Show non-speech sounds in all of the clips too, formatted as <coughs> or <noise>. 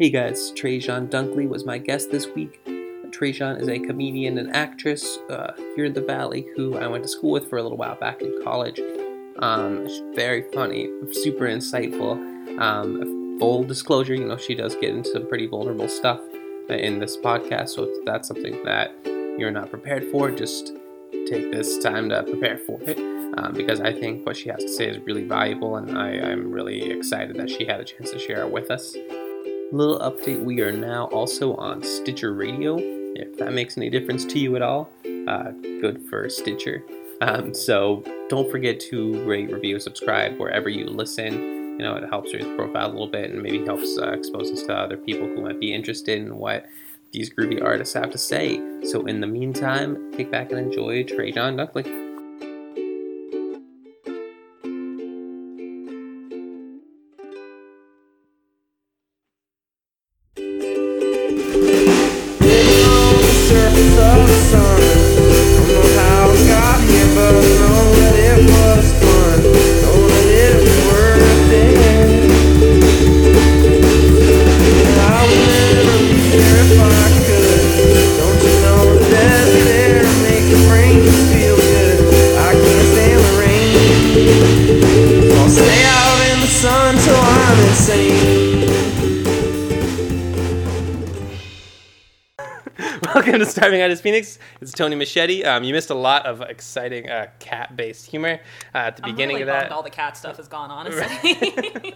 Hey guys, Trejon Dunkley was my guest this week. Trejon is a comedian and actress uh, here in the Valley who I went to school with for a little while back in college. Um, she's very funny, super insightful. Um, full disclosure, you know, she does get into some pretty vulnerable stuff in this podcast, so that's something that you're not prepared for, just take this time to prepare for it. Um, because I think what she has to say is really valuable, and I, I'm really excited that she had a chance to share it with us. Little update we are now also on Stitcher Radio. If that makes any difference to you at all, uh, good for Stitcher. Um, so don't forget to rate, review, subscribe wherever you listen. You know, it helps your profile a little bit and maybe helps uh, expose us to other people who might be interested in what these groovy artists have to say. So in the meantime, kick back and enjoy Trejon Dunkley. Starving Artist Phoenix. It's Tony Machete. Um, you missed a lot of exciting uh, cat-based humor uh, at the I'm beginning really of that. All the cat stuff has gone, <laughs> on. it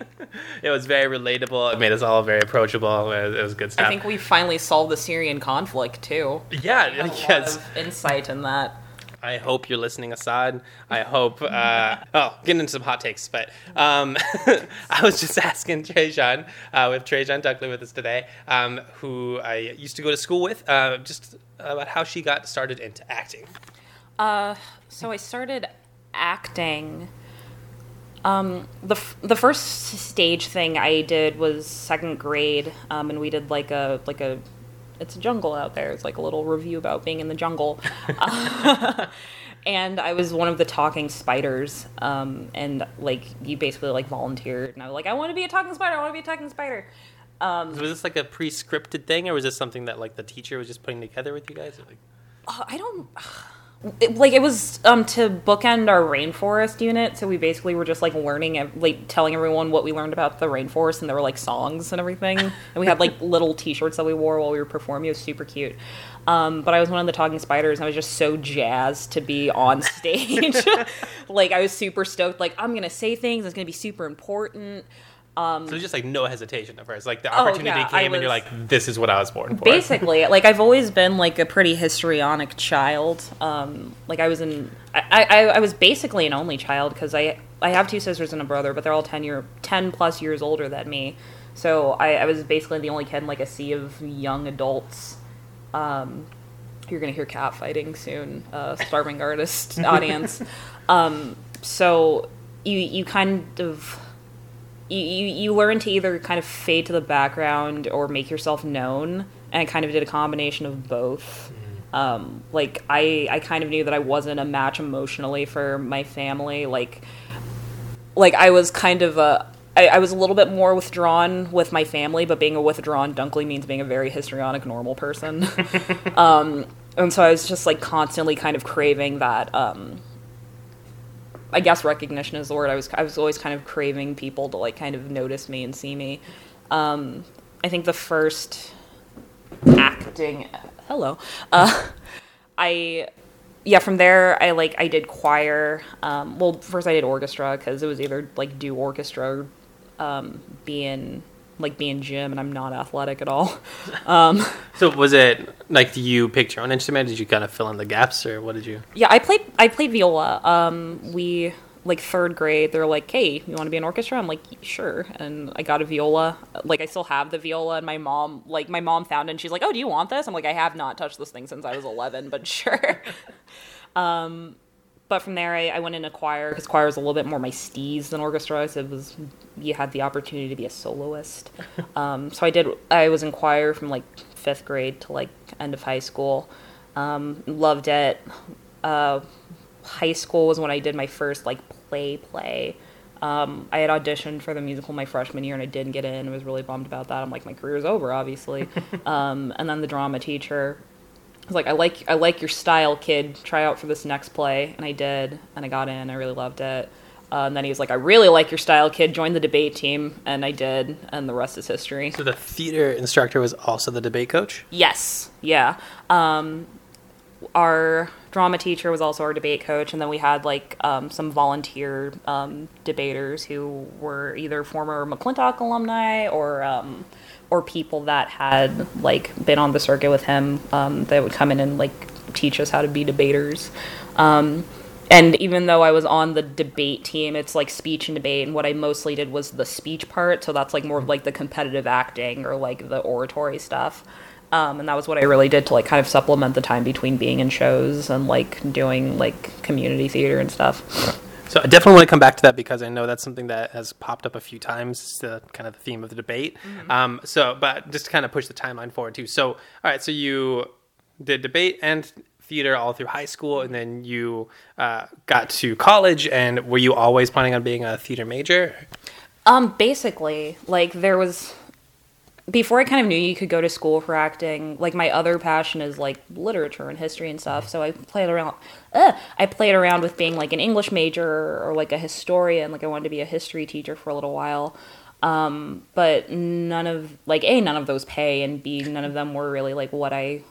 was very relatable. It made us all very approachable. It was, it was good stuff. I think we finally solved the Syrian conflict too. Yeah, yes. insight in that. I hope you're listening, Assad. I hope. Uh, <laughs> oh, getting into some hot takes, but um, <laughs> I was just asking Trejon, uh, with Trejon Dunkley with us today, um, who I used to go to school with, uh, just about how she got started into acting. Uh, so I started acting. Um, the f- the first stage thing I did was second grade, um, and we did like a like a it's a jungle out there. It's like a little review about being in the jungle. <laughs> <laughs> and I was one of the talking spiders. Um, and like you basically like volunteered, and I was like, I want to be a talking spider. I want to be a talking spider. Um, was this like a pre-scripted thing, or was this something that like the teacher was just putting together with you guys? Like... Uh, I don't it, like it was um, to bookend our rainforest unit so we basically were just like learning like telling everyone what we learned about the rainforest and there were like songs and everything. And we had like <laughs> little t-shirts that we wore while we were performing. It was super cute. Um, but i was one of the talking spiders and i was just so jazzed to be on stage. <laughs> <laughs> Like i was super stoked. Like i'm gonna say things it's gonna be super important um, so just like no hesitation at first. Like the opportunity oh, yeah, came, was, and you're like, "This is what I was born for." Basically, <laughs> like I've always been like a pretty histrionic child. Um, like I was in, I, I, I was basically an only child because I I have two sisters and a brother, but they're all ten year ten plus years older than me. So I, I was basically the only kid in like a sea of young adults. Um, you're gonna hear cat fighting soon, uh, starving artist <laughs> audience. Um, so you you kind of you, you, you learn to either kind of fade to the background or make yourself known and i kind of did a combination of both mm-hmm. um, like I, I kind of knew that i wasn't a match emotionally for my family like like i was kind of a I, I was a little bit more withdrawn with my family but being a withdrawn dunkley means being a very histrionic normal person <laughs> um, and so i was just like constantly kind of craving that um, I guess recognition is the word. I was I was always kind of craving people to like kind of notice me and see me. Um, I think the first acting, hello, uh, I yeah from there I like I did choir. Um, well, first I did orchestra because it was either like do orchestra or um, like being gym and I'm not athletic at all. <laughs> Um, so was it like do you pick your own instrument? Did you kind of fill in the gaps or what did you? Yeah, I played I played viola. Um, we like third grade they're like hey you want to be an orchestra i'm like sure and i got a viola like i still have the viola and my mom like my mom found it and she's like oh do you want this i'm like i have not touched this thing since i was 11 but <laughs> sure um, but from there, I, I went into choir because choir was a little bit more my steez than orchestra. So it was you had the opportunity to be a soloist. <laughs> um, so I did. I was in choir from like fifth grade to like end of high school. Um, loved it. Uh, high school was when I did my first like play play. Um, I had auditioned for the musical my freshman year and I didn't get in. I was really bummed about that. I'm like, my career's over, obviously. <laughs> um, and then the drama teacher was like, I like I like your style, kid. Try out for this next play, and I did, and I got in. I really loved it. Uh, and then he was like, I really like your style, kid. Join the debate team, and I did, and the rest is history. So the theater instructor was also the debate coach. Yes, yeah. Um, our drama teacher was also our debate coach, and then we had like um, some volunteer um, debaters who were either former McClintock alumni or um, or people that had like been on the circuit with him. Um, that would come in and like teach us how to be debaters. And even though I was on the debate team, it's like speech and debate, and what I mostly did was the speech part. So that's like more of like the competitive acting or like the oratory stuff. Um, and that was what I really did to like kind of supplement the time between being in shows and like doing like community theater and stuff. So I definitely want to come back to that because I know that's something that has popped up a few times. It's the kind of the theme of the debate. Um, so, but just to kind of push the timeline forward too. So, all right, so you did debate and theater all through high school, and then you uh, got to college. And were you always planning on being a theater major? Um, basically, like there was before I kind of knew you could go to school for acting. Like my other passion is like literature and history and stuff. So I played around. I played around with being like an English major or like a historian. Like I wanted to be a history teacher for a little while. Um, but none of like a none of those pay and b none of them were really like what I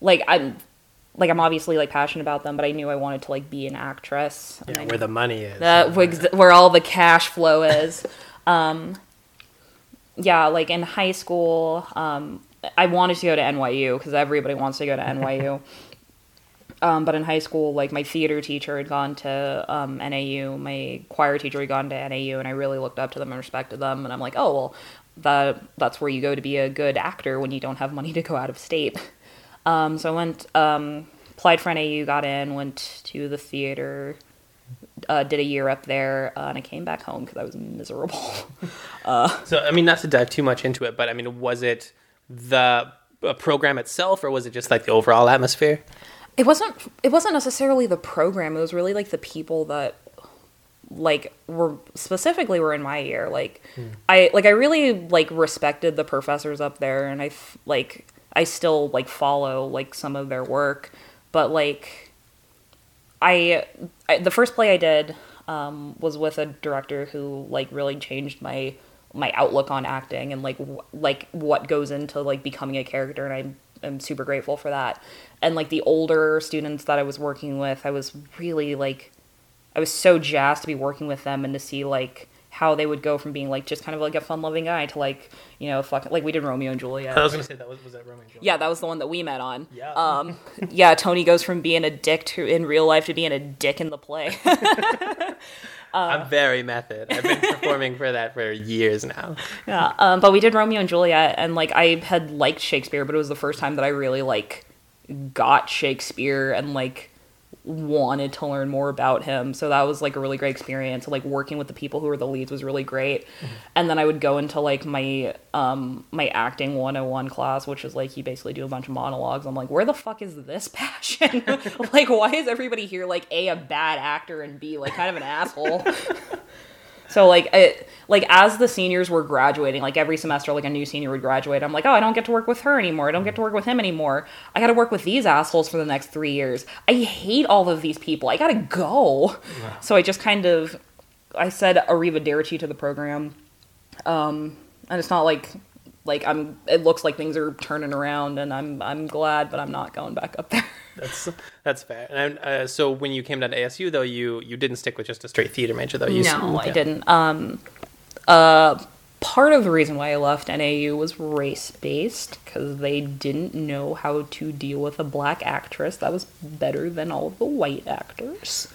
like. I'm like I'm obviously like passionate about them, but I knew I wanted to like be an actress. Yeah, where the money is. that where, where all the cash flow is. <laughs> um, yeah, like in high school, um, I wanted to go to NYU because everybody wants to go to <laughs> NYU. um, but in high school, like my theater teacher had gone to um, NAU, my choir teacher had gone to NAU, and I really looked up to them and respected them. And I'm like, oh well, that that's where you go to be a good actor when you don't have money to go out of state. Um, so I went, um, applied for NAU, got in, went to the theater, uh, did a year up there, uh, and I came back home because I was miserable. <laughs> So, I mean, not to dive too much into it, but I mean, was it the uh, program itself, or was it just like the overall atmosphere? it wasn't. It wasn't necessarily the program. It was really like the people that, like, were specifically were in my year. Like, I like I really like respected the professors up there, and i like I still like follow like some of their work, but like I, I the first play I did um, was with a director who like really changed my my outlook on acting and like w- like what goes into like becoming a character, and I'm I'm super grateful for that. And like the older students that I was working with, I was really like I was so jazzed to be working with them and to see like how they would go from being like just kind of like a fun loving guy to like you know fucking like we did Romeo and Juliet. I was gonna say that was was that Romeo and Juliet? Yeah, that was the one that we met on. Yeah. Um, <laughs> yeah, Tony goes from being a dick to in real life to being a dick in the play. <laughs> I'm very method. I've been performing for that for years now. yeah. Um, but we did Romeo and Juliet, and like I had liked Shakespeare, but it was the first time that I really like got Shakespeare and like wanted to learn more about him. So that was like a really great experience. Like working with the people who were the leads was really great. And then I would go into like my um my acting 101 class, which is like you basically do a bunch of monologues. I'm like, where the fuck is this <laughs> passion? <laughs> like why is everybody here like A a bad actor and B like kind of an asshole? <laughs> So like it, like as the seniors were graduating, like every semester, like a new senior would graduate. I'm like, oh, I don't get to work with her anymore. I don't get to work with him anymore. I got to work with these assholes for the next three years. I hate all of these people. I gotta go. So I just kind of, I said arrivederci to the program, um, and it's not like like I'm. It looks like things are turning around, and I'm I'm glad, but I'm not going back up there. That's that's fair. And uh, so when you came down to ASU, though, you you didn't stick with just a straight theater major, though. You No, I yeah. didn't. Um, uh, part of the reason why I left NAU was race based because they didn't know how to deal with a black actress that was better than all of the white actors.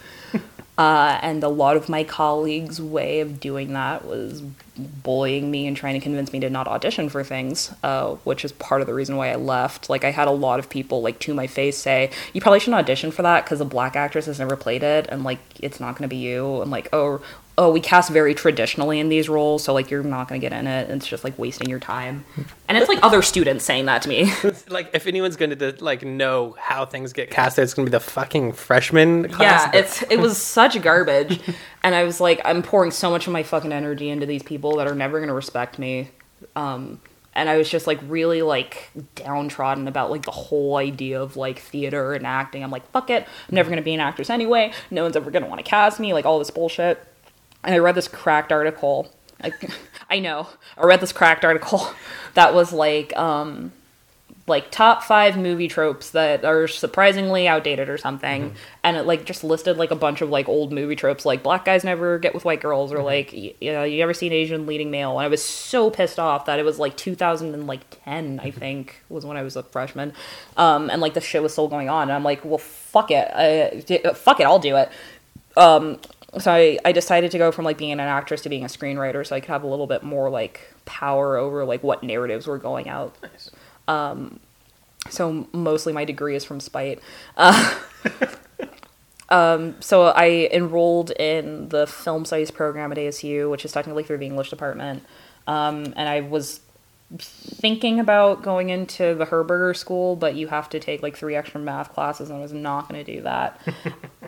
Uh, and a lot of my colleagues' way of doing that was bullying me and trying to convince me to not audition for things, uh, which is part of the reason why I left. Like, I had a lot of people, like, to my face say, You probably shouldn't audition for that because a black actress has never played it, and, like, it's not going to be you. And, like, oh, oh, we cast very traditionally in these roles, so like you're not gonna get in it. It's just like wasting your time. And it's like other students saying that to me. <laughs> like if anyone's going to like know how things get casted, it's going to be the fucking freshman class. yeah, it's it was such garbage, <laughs> and I was like, I'm pouring so much of my fucking energy into these people that are never gonna respect me. Um, and I was just like really like downtrodden about like the whole idea of like theater and acting. I'm like, fuck it, I'm never gonna be an actress anyway. No one's ever gonna want to cast me. Like all this bullshit. And I read this cracked article. I, <laughs> I know. I read this cracked article <laughs> that was like um like top five movie tropes that are surprisingly outdated or something. And it like just listed like a bunch of like old movie tropes like black guys never get with white girls or like you know you ever seen asian leading male? And i was so pissed off that it was like 2010 i think was when i was a freshman. Um and like the shit was still going on. And i'm like well fuck it. I, fuck it i'll do it. Um so I, I decided to go from like being an actress to being a screenwriter so i could have a little bit more like power over like what narratives were going out Nice. so mostly my degree is from spite. <laughs> Uh, <laughs> um, so I enrolled in the film studies program at ASU, which is technically through the English department, um, and I was thinking about going into the Herberger School, but you have to take like three extra math classes, and I was not going to do that. <laughs>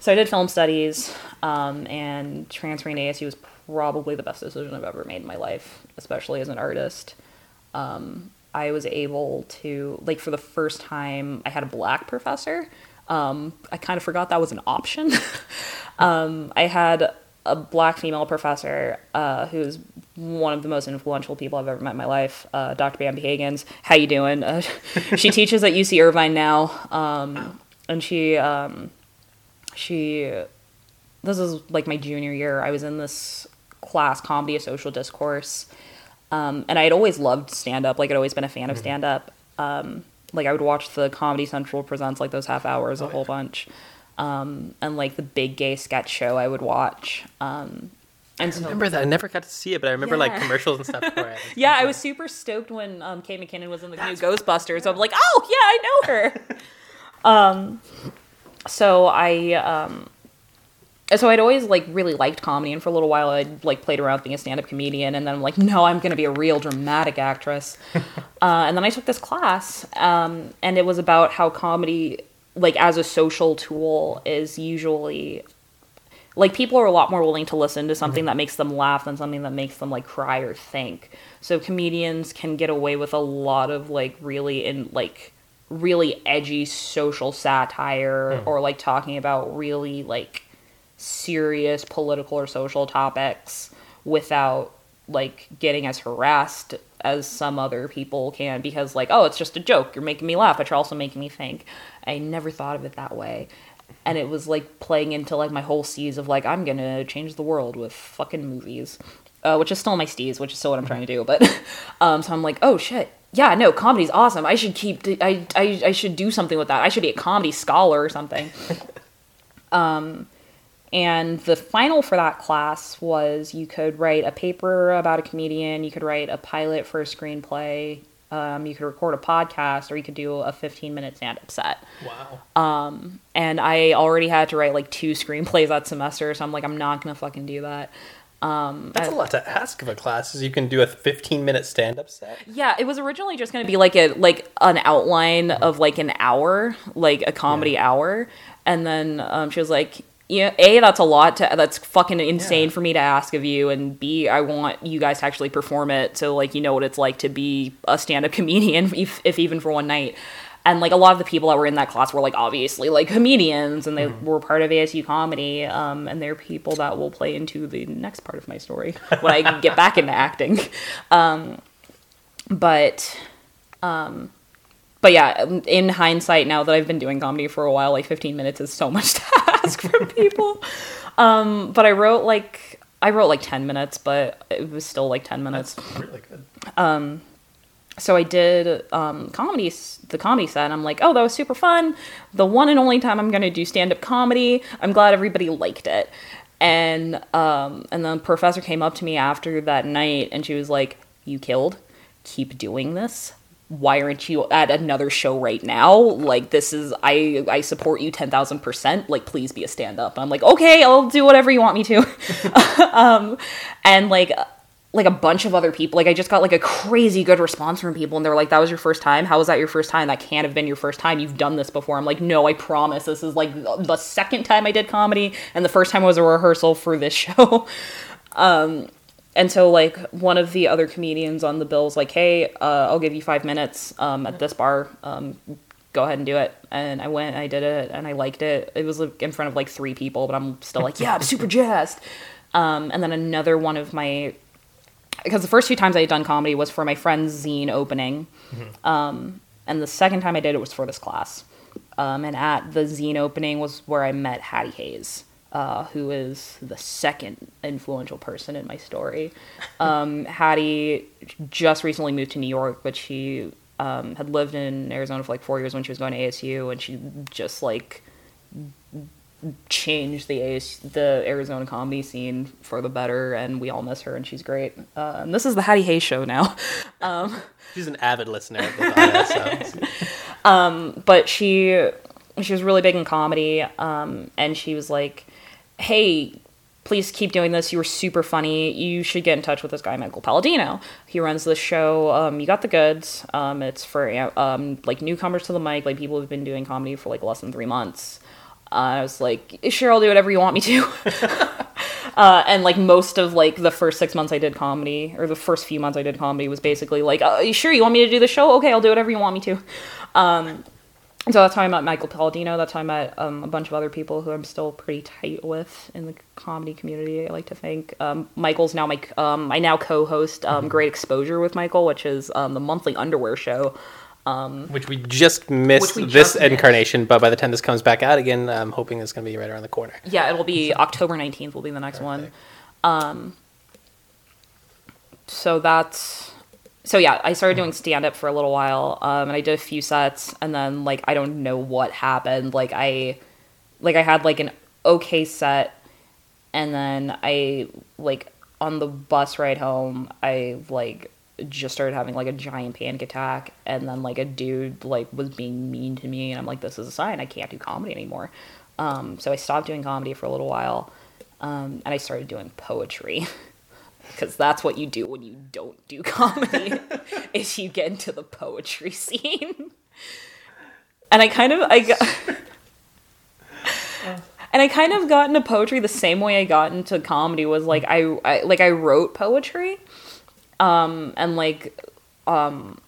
so I did film studies, um, and transferring to ASU was probably the best decision I've ever made in my life, especially as an artist. Um, I was able to, like, for the first time, I had a black professor. Um, I kind of forgot that was an option. <laughs> um, I had a black female professor uh, who's one of the most influential people I've ever met in my life, uh, Dr. Bambi Higgins. How you doing? Uh, <laughs> she teaches at UC Irvine now, um, and she um, she this is like my junior year. I was in this class, comedy of social discourse, um, and I had always loved stand up. Like I'd always been a fan of stand up. Um, like I would watch the Comedy Central presents like those half hours a whole bunch, um, and like the big gay sketch show I would watch. Um, and I so, remember that. I never got to see it, but I remember like commercials and stuff for it. <laughs> yeah, I was super stoked when um, Kate McKinnon was in the new Ghostbusters. So I'm like, oh yeah, I know her. <laughs> um, so I um, so I'd always like really liked comedy, and for a little while I'd like played around being a stand-up comedian, and then I'm like, no, I'm gonna be a real dramatic actress. <laughs> uh, and then I took this class, um, and it was about how comedy, like as a social tool, is usually like people are a lot more willing to listen to something that makes them laugh than something that makes them like cry or think. So comedians can get away with a lot of like really in like really edgy social satire or like talking about really like serious political or social topics without like getting as harassed as some other people can because like oh it's just a joke. You're making me laugh but you're also making me think. I never thought of it that way. And it was like playing into like my whole seas of like i'm gonna change the world with fucking movies uh, which is still my steez which is still what i'm trying to do but <laughs> um so i'm like oh shit yeah no comedy's awesome i should keep I, I i should do something with that i should be a comedy scholar or something <laughs> um, and the final for that class was you could write a paper about a comedian, you could write a pilot for a screenplay, um, you could record a podcast, or you could do a 15 minute stand up set. Wow. Um, And I already had to write like two screenplays that semester, so I'm like, I'm not gonna fucking do that. That's a lot to ask of a class. Is you can do a 15 minute stand up set. Yeah, it was originally just going to be like a like an outline of like an hour, like a comedy hour, and then um, she was like, "Yeah, a that's a lot. To, that's fucking insane Yeah. for me to ask of you, and b I want you guys to actually perform it, so like you know what it's like to be a stand up <laughs> comedian, if, if even for one night." And like a lot of the people that were in that class were like obviously like comedians, and they were part of ASU comedy, um, and they're people that will play into the next part of my story <laughs> when I get back into acting. but um but yeah in hindsight now that i've been doing comedy for a while like 15 minutes is so much <laughs> to ask from people um but i wrote like i wrote like 10 minutes but it was still like 10 minutes That's really good. So I did um, comedy, the comedy set. And I'm like, oh, that was super fun. The one and only time I'm gonna do stand up comedy. I'm glad everybody liked it. And um, and the professor came up to me after that night, and she was like, "You killed. Keep doing this. why aren't you at another show right now? Like this is I I support you ten thousand percent. Like please be a stand up. I'm like okay, I'll do whatever you want me to. <laughs> um, and like like a bunch of other people. Like I just got like a crazy good response from people, and they're like, "That was your first time? How was that your first time? That can't have been your first time. You've done this before." I'm like, "No, I promise. This is like the second time I did comedy, and the first time was a rehearsal for this <laughs> show." um, and so like one of the other comedians on the bill was like, "Hey, uh, I'll give you five minutes um, at this bar. Um, go ahead and do it." And I went, I did it, and I liked it. It was like, in front of like three people, but I'm still like, "Yeah, I'm super jazzed." Um, and then another one of my because the first few times I had done comedy was for my friend's zine opening, um, and the second time I did it was for this class. Um, and at the zine opening was where I met Hattie Hayes, uh, who is the second influential person in my story. Um, Hattie just recently moved to New York, but she um, had lived in Arizona for like four years when she was going to ASU, and she just like changed the AS, the Arizona comedy scene for the better, and we all miss her, and she's great. Uh, and this is the Hattie Hayes show now. <laughs> Um, She's an avid listener of the podcast. so. <laughs> but she she was really big in comedy, um, and she was like, "Hey." Please keep doing this. You were super funny. You should get in touch with this guy, Michael Palladino. He runs this show. Um, you got the goods. Um, it's for um, like newcomers to the mic, like people who've been doing comedy for like less than three months. Uh, I was like, sure, I'll do whatever you want me to. <laughs> uh, and like most of like the first six months I did comedy, or the first few months I did comedy, was basically like, uh, you sure you want me to do the show? Okay, I'll do whatever you want me to. Um, so that's how I met Michael Palladino. That's how I met um, a bunch of other people who I'm still pretty tight with in the comedy community. I like to think um, Michael's now my um, I now co-host um, Great Exposure with Michael, which is um, the monthly underwear show. Which we just missed we this just missed. incarnation, but by the time this comes back out again, I'm hoping it's going to be right around the corner. Yeah, it'll be October 19th will be the next one. Um so that's so yeah, I started doing stand up for a little while. Um and I did a few sets and then like I don't know what happened. Like I like I had like an okay set and then I like on the bus ride home, I like just started having like a giant panic attack and then like a dude like was being mean to me and I'm like this is a sign I can't do comedy anymore. Um so I stopped doing comedy for a little while. Um and I started doing poetry. <laughs> Because that's what you do when you don't do <laughs> comedy, <laughs> is you get into the poetry scene. And I kind of I got and I kind of got into poetry the same way I got into comedy was like I, I like I wrote poetry, um, and like um,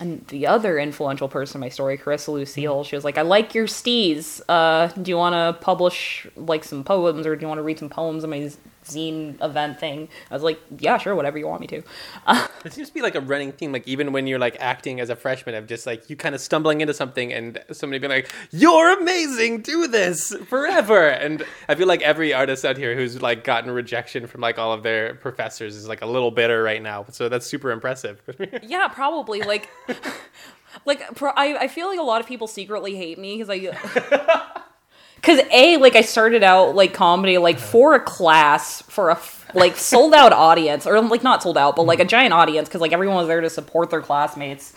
and the other influential person in my story, Carissa Lucille, she was like, "I like your steez. Uh, do you want to publish like some poems, or do you want to read some poems in my zine event thing?" I was like, "Yeah, sure, whatever you want me to." <laughs> It seems to be like a running theme, like even when you're like acting as a freshman, of just like you kind of stumbling into something and somebody being like, "You're amazing, do this forever." And I feel like every artist out here who's like gotten rejection from like all of their professors is like a little bitter right now. So that's super impressive. <laughs> yeah, probably like. <laughs> Like pro- I, I feel like a lot of people secretly hate me because I because a like I started out like comedy like for a class for a like sold out audience or like not sold out but like a giant audience because like everyone was there to support their classmates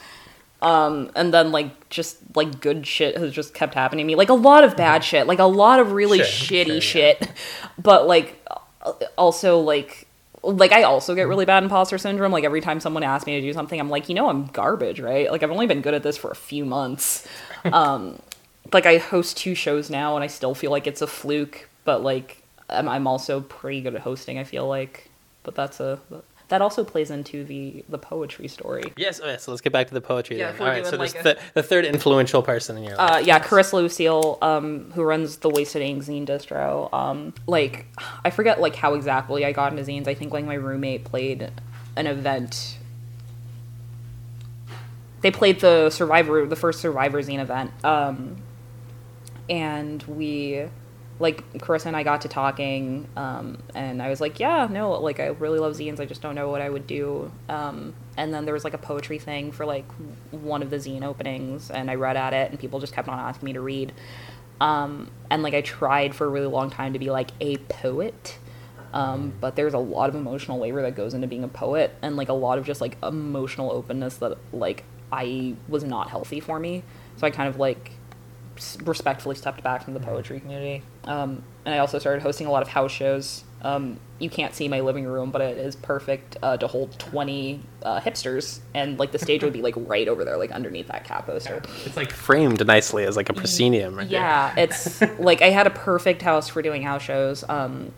um and then like just like good shit has just kept happening to me like a lot of bad shit like a lot of really Sure, shitty sure, yeah. shit but like uh, also like like I also get really bad imposter syndrome. Like every time someone asks me to do something, I'm like, you know, I'm garbage, right? Like I've only been good at this for a few months. <laughs> Um, like I host two shows now, and I still feel like it's a fluke. But like I'm, I'm also pretty good at hosting. I feel like, but that's a that also plays into the the poetry story. yes, okay, so let's get back to the poetry. Yeah, then. All right, doing, so there's like, the, the third influential person in your life. Uh, yeah, Carissa Lucille, um, who runs the Wasted Ink zine distro. Um, like, I forget like how exactly I got into zines. I think like my roommate played an event. They played the Survivor, the first Survivor zine event, um, and we, like, Carissa and I got to talking, um, and I was like, yeah, no, like I really love zines. I just don't know what I would do. Um, and then there was like a poetry thing for like one of the zine openings, and I read at it, and people just kept on asking me to read. Um, and like I tried for a really long time to be like a poet. Um, but there's a lot of emotional labor that goes into being a poet and like a lot of just like emotional openness that like I was not healthy for me. So I kind of like respectfully stepped back from the poetry community. Um, and I also started hosting a lot of house shows. Um, you can't see my living room, but it is perfect uh, to hold 20 uh, hipsters, and like the stage would be like right over there, like underneath that cat poster. It's like framed nicely as like a proscenium. Right there. Yeah, it's like I had a perfect house for doing house shows. Um,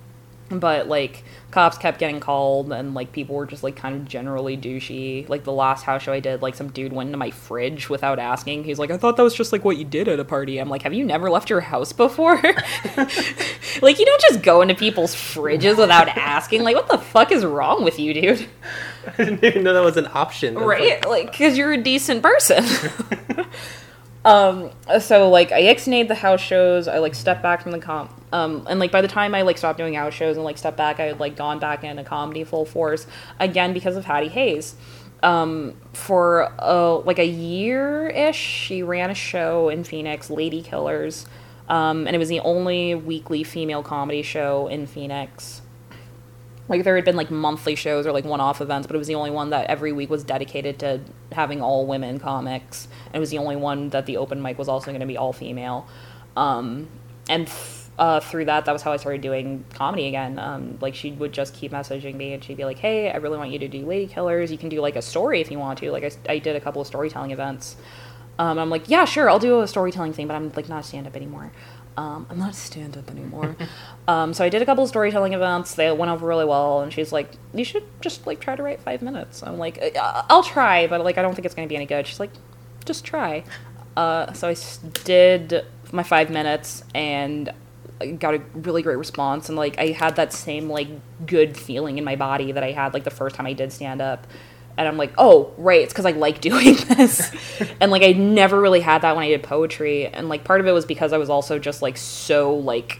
but like cops kept getting called and like people were just like kind of generally douchey. Like the last house show I did, like some dude went into my fridge without asking. He's like, I thought that was just like what you did at a party. I'm like, have you never left your house before? <laughs> like you don't just go into people's fridges without asking. Like what the fuck is wrong with you, dude? I didn't even know that was an option. That's right like because you're a decent person <laughs> um so like i ixnayed the house shows i like stepped back from the comp um and like by the time i like stopped doing house shows and like stepped back i had like gone back into comedy full force again because of hattie hayes. Um for uh like a year ish she ran a show in phoenix lady killers um and it was the only weekly female comedy show in phoenix like there had been like monthly shows or like one-off events but it was the only one that every week was dedicated to having all women comics. And it was the only one that the open mic was also going to be all female. Um, and uh, through that that was how i started doing comedy again. Um, like she would just keep messaging me and she'd be like hey i really want you to do lady killers. You can do like a story if you want to. Like i, I did a couple of storytelling events. Um, i'm like yeah sure i'll do a storytelling thing but i'm like not a stand-up anymore um, I'm not stand up anymore. <laughs> um, so I did a couple of storytelling events. They went over really well, and she's like, "You should just like try to write five minutes." I'm like, "Uh, "I'll try, but like I don't think it's going to be any good." She's like, "Just try." Uh, so I did my five minutes and got a really great response, and like I had that same like good feeling in my body that I had like the first time I did stand up. And I'm like, oh, right, it's because I like <laughs> doing this. and like, I never really had that when I did poetry. And like, part of it was because I was also just like so like,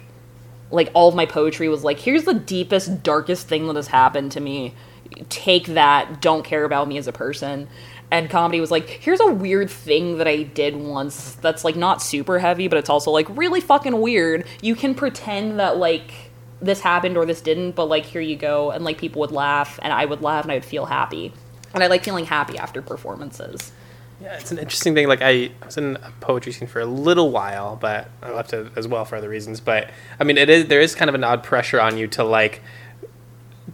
like all of my poetry was like, here's the deepest, darkest thing that has happened to me. Take that. Don't care about me as a person. And comedy was like, here's a weird thing that I did once that's like not super heavy, but it's also like really fucking weird. You can pretend that like this happened or this didn't, but like here you go. And like people would laugh and I would laugh and I would feel happy. And I like feeling happy after performances. Yeah, it's an interesting thing. Like I was in a poetry scene for a little while, but I left it as well for other reasons. But I mean, it is there is kind of an odd pressure on you to like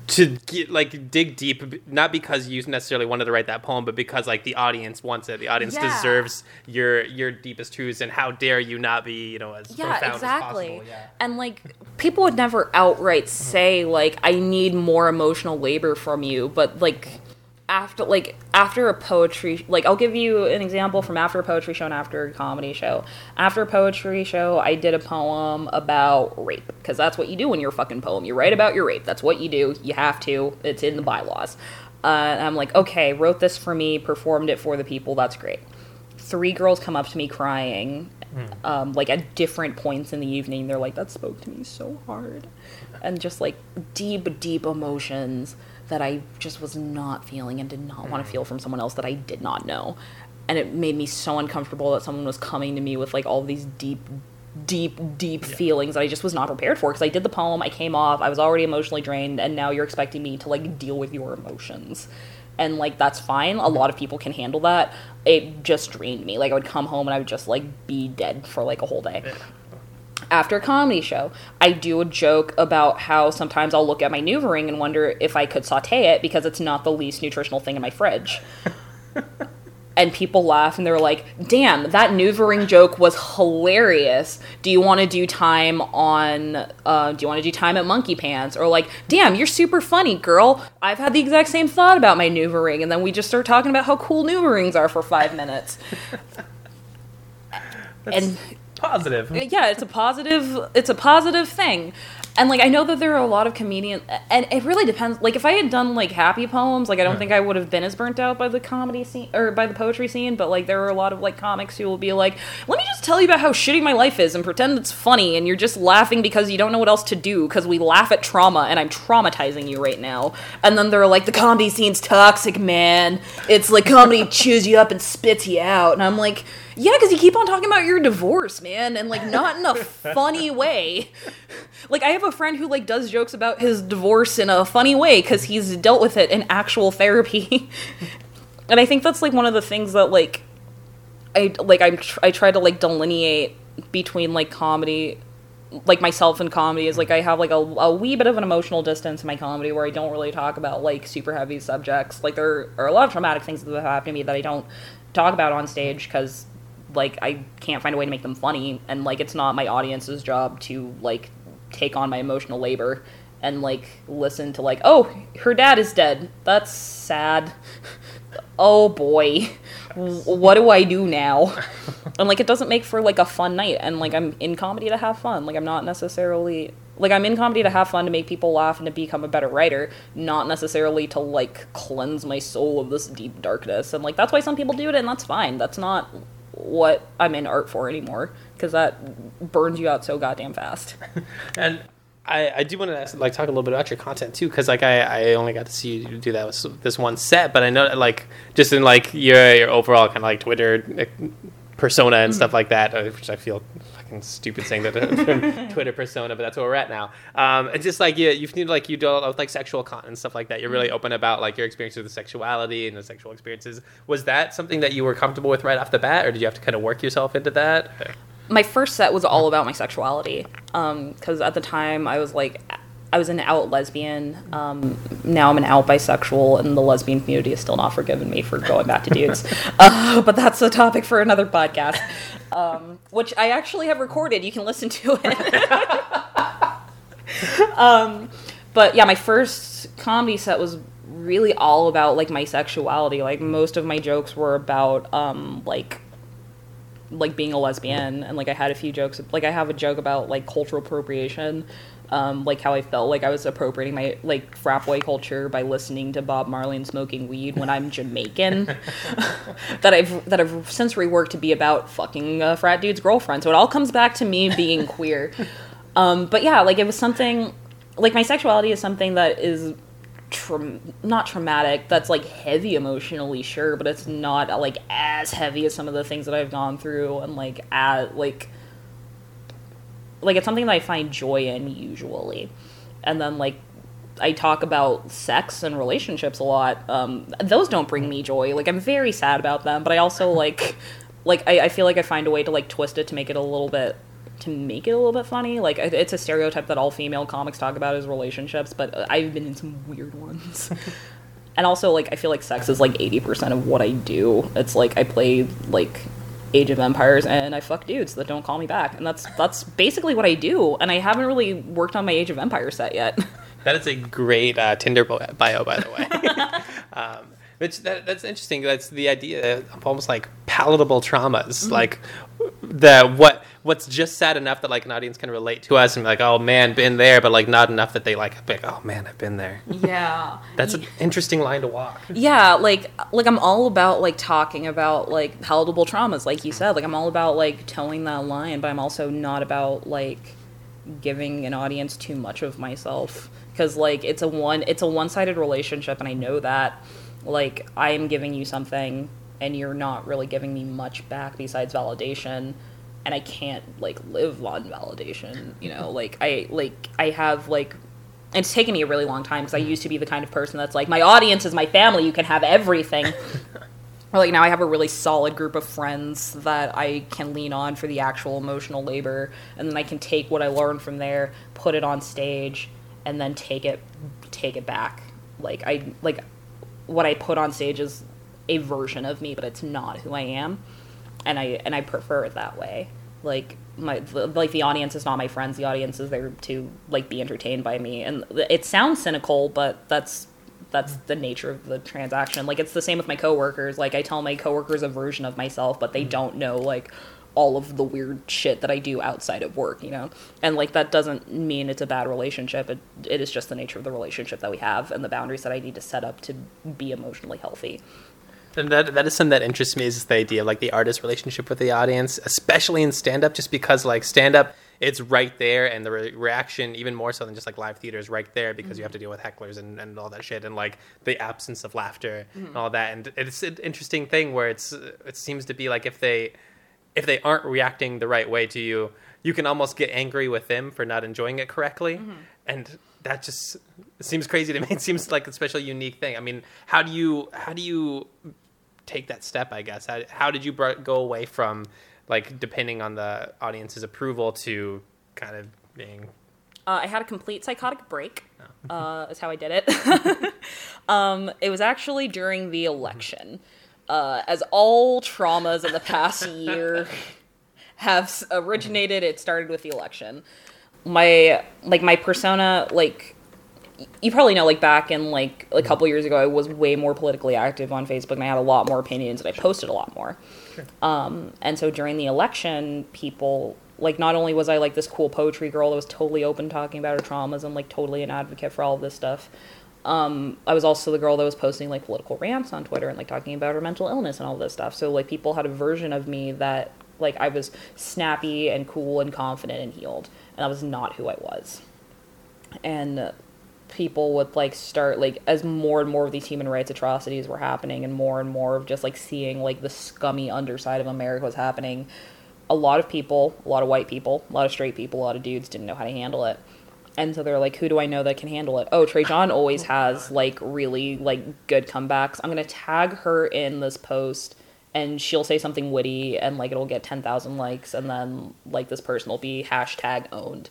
to get like dig deep, not because you necessarily wanted to write that poem, but because like the audience wants it. The audience Yeah. deserves your your deepest truths, and how dare you not be you know as Yeah, profound exactly. as possible. Yeah. And like people would never outright say like I need more emotional labor from you, but like after like after a poetry like I'll give you an example from after a poetry show and after a comedy show. After a poetry show, I did a poem about rape because that's what you do in your fucking poem. You write about your rape. That's what you do. You have to. It's in the bylaws. Uh, and I'm like, okay, wrote this for me, performed it for the people. That's great. Three girls come up to me crying, um, like at different points in the evening. They're like, that spoke to me so hard. And just like deep, deep emotions that I just was not feeling and did not want to mm. feel from someone else that I did not know. And it made me so uncomfortable that someone was coming to me with like all these deep, deep, deep feelings that I just was not prepared for because I did the poem, I came off, I was already emotionally drained, and now you're expecting me to like deal with your emotions. And like that's fine. A lot of people can handle that. It just drained me. Like I would come home and I would just like be dead for like a whole day after a comedy show, I do a joke about how sometimes I'll look at my Nuvaring and wonder if I could saute it because it's not the least nutritional thing in my fridge. <laughs> and people laugh and they're like, "Damn, that Nuvaring joke was hilarious. Do you want to do time on? Uh, do you want to do time at Monkey Pants?" Or like, "Damn, you're super funny, girl. I've had the exact same thought about my Nuvaring." And then we just start talking about how cool Nuvarings are for five minutes. <laughs> and Positive. Uh, yeah it's a positive it's a positive thing. And like i know that there are a lot of comedians and it really depends like if i had done like happy poems like i don't think i would have been as burnt out by the comedy scene or by the poetry scene but like there are a lot of like comics who will be like let me just tell you about how shitty my life is and pretend it's funny and you're just laughing because you don't know what else to do because we laugh at trauma and i'm traumatizing you right now. And then they're like the comedy scene's toxic man it's like comedy chews you up and spits you out. And i'm like yeah, because you keep on talking about your divorce, man, and like not in a <laughs> funny way. Like I have a friend who like does jokes about his divorce in a funny way because he's dealt with it in actual therapy. <laughs> and I think that's like one of the things that like I like I'm tr- I try to like delineate between like comedy like myself in comedy is like I have like a, a wee bit of an emotional distance in my comedy where I don't really talk about like super heavy subjects. Like there are a lot of traumatic things that have happened to me that I don't talk about on stage because like I can't find a way to make them funny and like it's not my audience's job to like take on my emotional labor and like listen to like oh her dad is dead. That's sad. Oh boy. What do i do now? And like it doesn't make for like a fun night and like i'm in comedy to have fun. Like i'm not necessarily like i'm in comedy to have fun to make people laugh and to become a better writer not necessarily to like cleanse my soul of this deep darkness. And like that's why some people do it and that's fine. That's not what i'm in art for anymore because that burns you out so goddamn fast. <laughs> And I, I do want to like talk a little bit about your content too, because like I, I only got to see you do that with this one set, but I know like just in like your your overall kind of like Twitter persona and stuff like that, uh, which I feel fucking stupid saying that <laughs> Twitter persona, but that's where we're at now. Um, it's just like you you need like you lot with like sexual content and stuff like that. You're really open about like your experience with sexuality and the sexual experiences. Was that something that you were comfortable with right off the bat, or did you have to kind of work yourself into that? my first set was all about my sexuality because um, at the time I was like I was an out lesbian. Um, now I'm an out bisexual, and the lesbian community is still not forgiven me for going back to dudes. <laughs> uh, but that's a topic for another podcast, um, which I actually have recorded. You can listen to it. <laughs> Um, but yeah, my first comedy set was really all about like my sexuality. Like most of my jokes were about um, like like being a lesbian and like I had a few jokes like I have a joke about like cultural appropriation um, like how I felt like I was appropriating my like frat boy culture by listening to Bob Marley and smoking weed when I'm Jamaican. <laughs> that I've that I've since reworked to be about fucking a frat dude's girlfriend. So it all comes back to me being queer. Um, but yeah, like it was something like my sexuality is something that is tra- not traumatic that's like heavy emotionally sure but it's not like as heavy as some of the things that i've gone through and like at like like it's something that i find joy in usually and then like I talk about sex and relationships a lot. Um, those don't bring me joy. Like I'm very sad about them, but I also <laughs> like, like I, I feel like I find a way to like twist it to make it a little bit to make it a little bit funny. Like it's a stereotype that all female comics talk about is relationships, but uh, I've been in some weird ones. <laughs> and also like I feel like sex is like 80% of what I do. It's like I play like Age of Empires and I fuck dudes that don't call me back. And that's that's basically what I do. And I haven't really worked on my Age of Empires set yet. <laughs> That is a great uh, Tinder bio, by the way. <laughs> um, which that, that's interesting. That's the idea of almost like palatable traumas, mm-hmm. like the what what's just sad enough that like an audience can relate to us and be like, oh man, been there, but like not enough that they like, like oh man, I've been there. Yeah, that's an interesting line to walk. Yeah, like like I'm all about like talking about like palatable traumas, like you said. Like I'm all about like toeing that line, but I'm also not about like giving an audience too much of myself because like it's a one it's a one sided relationship, and I know that. Like I am giving you something and you're not really giving me much back besides validation and I can't like live on validation, you know, like I like I have like it's taken me a really long time because I used to be the kind of person that's like my audience is my family, you can have everything. <laughs> or like now I have a really solid group of friends that I can lean on for the actual emotional labor and then I can take what I learned from there, put it on stage and then take it take it back. Like I like what I put on stage is a version of me, but it's not who I am, and I and I prefer it that way. Like my like the audience is not my friends. The audience is there to like be entertained by me, and it sounds cynical, but that's that's the nature of the transaction. Like it's the same with my coworkers. Like I tell my coworkers a version of myself, but they mm-hmm. don't know like all of the weird shit that I do outside of work, you know? And like that doesn't mean it's a bad relationship. It, it is just the nature of the relationship that we have and the boundaries that I need to set up to be emotionally healthy. And that that is something that interests me is the idea of like the artist relationship with the audience, especially in stand up, just because like stand up it's right there and the re- reaction even more so than just like live theater is right there because mm-hmm. you have to deal with hecklers and, and all that shit and like the absence of laughter mm-hmm. and all that and it's an interesting thing where it's it seems to be like if they if they aren't reacting the right way to you you can almost get angry with them for not enjoying it correctly mm-hmm. and that just seems crazy to me <laughs> it seems like a special unique thing i mean how do you how do you take that step? I guess how, how did you br- go away from like depending on the audience's approval to kind of being Uh, I had a complete psychotic break. Uh, is how I did it. <laughs> um, it was actually during the election. Uh, as all traumas in the past <laughs> year have originated, it started with the election. My like my persona, like you probably know, like back in like a couple years ago, I was way more politically active on Facebook, and I had a lot more opinions, and I posted a lot more. Um, and so during the election, people like not only was I like this cool poetry girl that was totally open talking about her traumas and like totally an advocate for all of this stuff. Um, I was also the girl that was posting like political rants on Twitter and like talking about her mental illness and all this stuff. So like people had a version of me that like I was snappy and cool and confident and healed, and that was not who I was. And people would like start like as more and more of these human rights atrocities were happening and more and more of just like seeing like the scummy underside of America was happening a lot of people, a lot of white people, a lot of straight people, a lot of dudes didn't know how to handle it. And so they're like, who do I know that can handle it? Oh, Trejon always oh, has like really like good comebacks. I'm gonna tag her in this post and she'll say something witty and like it'll get ten thousand likes and then like this person will be hashtag owned.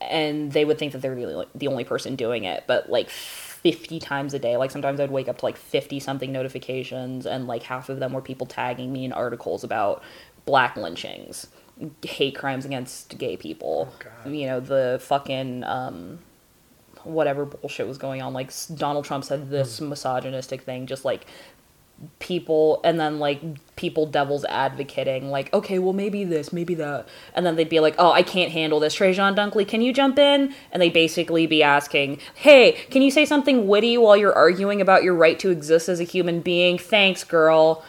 And they would think that they're like, the only person doing it, but like 50 times a day. Like sometimes I'd wake up to like 50 something notifications, and like half of them were people tagging me in articles about black lynchings, hate crimes against gay people. God. you know, the fucking um, whatever bullshit was going on. Like Donald Trump said this misogynistic thing, just like people and then like people devils advocating like okay well maybe this maybe that. And then they'd be like oh i can't handle this. Trejon Dunkley can you jump in? And they basically be asking hey can you say something witty while you're arguing about your right to exist as a human being? Thanks girl.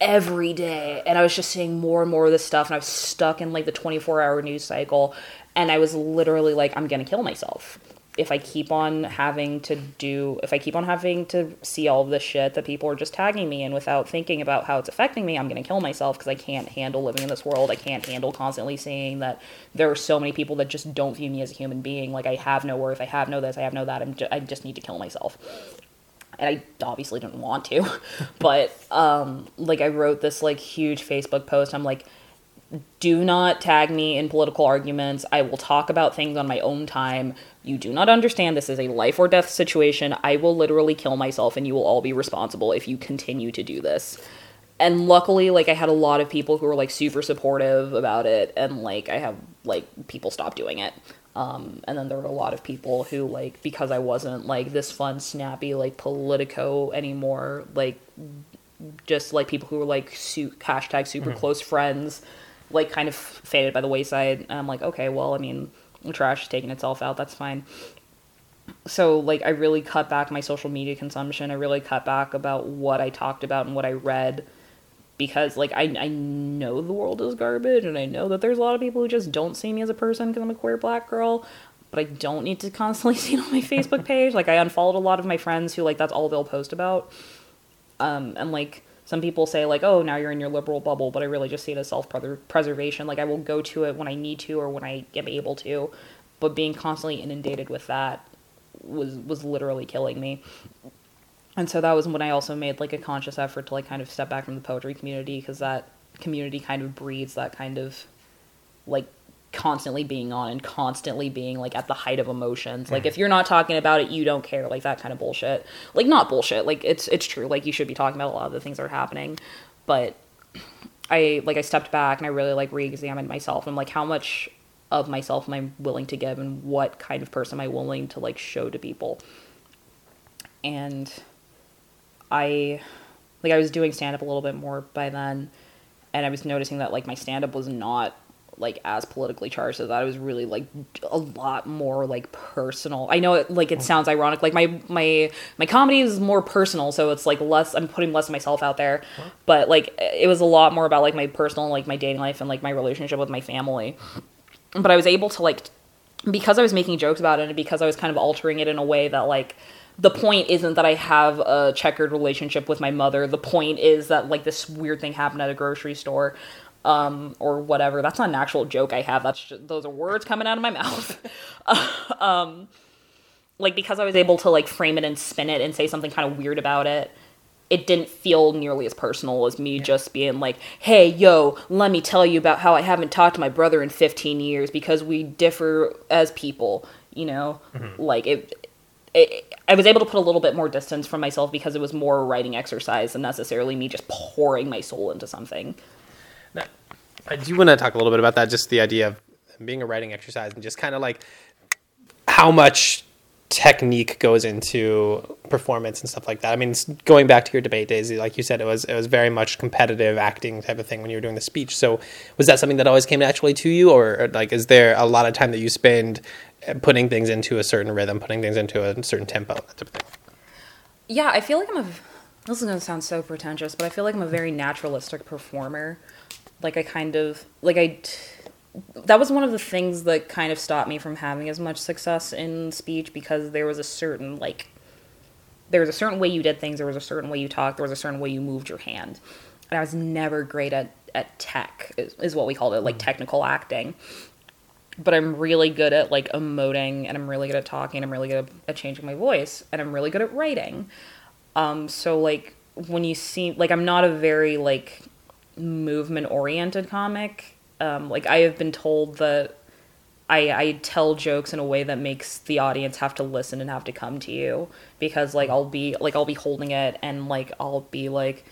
Every day. And i was just seeing more and more of this stuff and i was stuck in like the 24 hour news cycle and i was literally like i'm gonna kill myself if i keep on having to do if i keep on having to see all of this shit that people are just tagging me in without thinking about how it's affecting me i'm gonna kill myself because i can't handle living in this world. I can't handle constantly seeing that there are so many people that just don't view me as a human being. Like i have no worth. I have no this. I have no that. I'm ju- i just need to kill myself. And I obviously didn't want to, <laughs> but um, like I wrote this like huge Facebook post. I'm like, do not tag me in political arguments. I will talk about things on my own time. You do not understand this is a life or death situation. I will literally kill myself, and you will all be responsible if you continue to do this. And luckily, like I had a lot of people who were like super supportive about it, and like I have like people stop doing it. Um, and then there were a lot of people who like because I wasn't like this fun, snappy like Politico anymore, like just like people who were like su- hashtag super close friends, like kind of faded by the wayside. And I'm like, okay, well, I mean, trash is taking itself out. That's fine. So like, I really cut back my social media consumption. I really cut back about what I talked about and what I read because like I I know the world is garbage and I know that there's a lot of people who just don't see me as a person because I'm a queer black girl. But I don't need to <laughs> constantly see it on my Facebook page. Like I unfollowed a lot of my friends who like that's all they'll post about. Um, and like some people say like oh now you're in your liberal bubble but i really just see it as self preservation like i will go to it when i need to or when i am able to but being constantly inundated with that was was literally killing me. And so that was when i also made like a conscious effort to like kind of step back from the poetry community because that community kind of breeds that kind of like constantly being on and constantly being like at the height of emotions. Like mm. if you're not talking about it, you don't care. Like that kind of bullshit. Like not bullshit. Like it's it's true. Like you should be talking about a lot of the things that are happening. But I like I stepped back and I really like re-examined myself and like how much of myself am I willing to give and what kind of person am I willing to like show to people. And I like I was doing stand up a little bit more by then and I was noticing that like my stand up was not like as politically charged as that. It was really like a lot more like personal. I know it like it mm. sounds ironic. Like my my my comedy is more personal, so it's like less. I'm putting less of myself out there, but like it was a lot more about like my personal, like my dating life and like my relationship with my family. But I was able to like because I was making jokes about it and because I was kind of altering it in a way that like the point isn't that I have a checkered relationship with my mother. The point is that like this weird thing happened at a grocery store um, or whatever. That's not an actual joke I have. That's just, those are words coming out of my mouth. <laughs> um, like because I was able to like frame it and spin it and say something kind of weird about it. it didn't feel nearly as personal as me just being like, "Hey, yo, let me tell you about how I haven't talked to my brother in 15 years because we differ as people." You know, like it, it. I was able to put a little bit more distance from myself because it was more writing exercise than necessarily me just pouring my soul into something. I do want to talk a little bit about that, just the idea of being a writing exercise and just kind of like how much technique goes into performance and stuff like that. I mean, going back to your debate days, like you said, it was it was very much competitive acting type of thing when you were doing the speech. So, was that something that always came naturally to you, or, like is there a lot of time that you spend uh, putting things into a certain rhythm, putting things into a certain tempo, that type of thing? Yeah, I feel like I'm a. This is gonna sound so pretentious, but I feel like I'm a very naturalistic performer. Like I kind of like I. That was one of the things that kind of stopped me from having as much success in speech because there was a certain like. There was a certain way you did things. There was a certain way you talked. There was a certain way you moved your hand, and I was never great at at tech. Is, is what we called it, like technical acting but I'm really good at like emoting and I'm really good at talking. and I'm really good at changing my voice and I'm really good at writing. Um, so like when you see like I'm not a very like movement oriented comic. Um, like I have been told that I, I tell jokes in a way that makes the audience have to listen and have to come to you because like I'll be like I'll be holding it and like I'll be like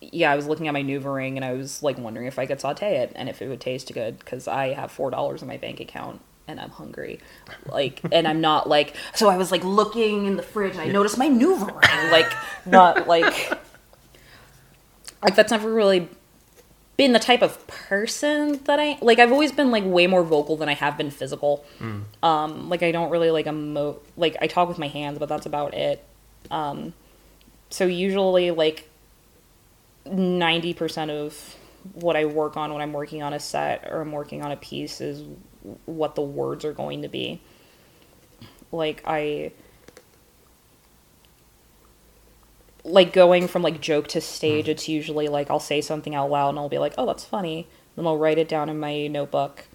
yeah, I was looking at my Nuva ring and I was like wondering if I could saute it and if it would taste good because I have four dollars in my bank account and I'm hungry, like, <laughs> and I'm not like. So I was like looking in the fridge and I noticed my Nuva ring, like not like <laughs> like that's never really been the type of person that I like. I've always been like way more vocal than I have been physical. Um, like I don't really like emote. Like I talk with my hands, but that's about it. Um, so usually like 90% of what I work on when I'm working on a set or I'm working on a piece is what the words are going to be. Like I like going from like joke to stage, it's usually like I'll say something out loud and I'll be like, "Oh, that's funny." Then I'll write it down in my notebook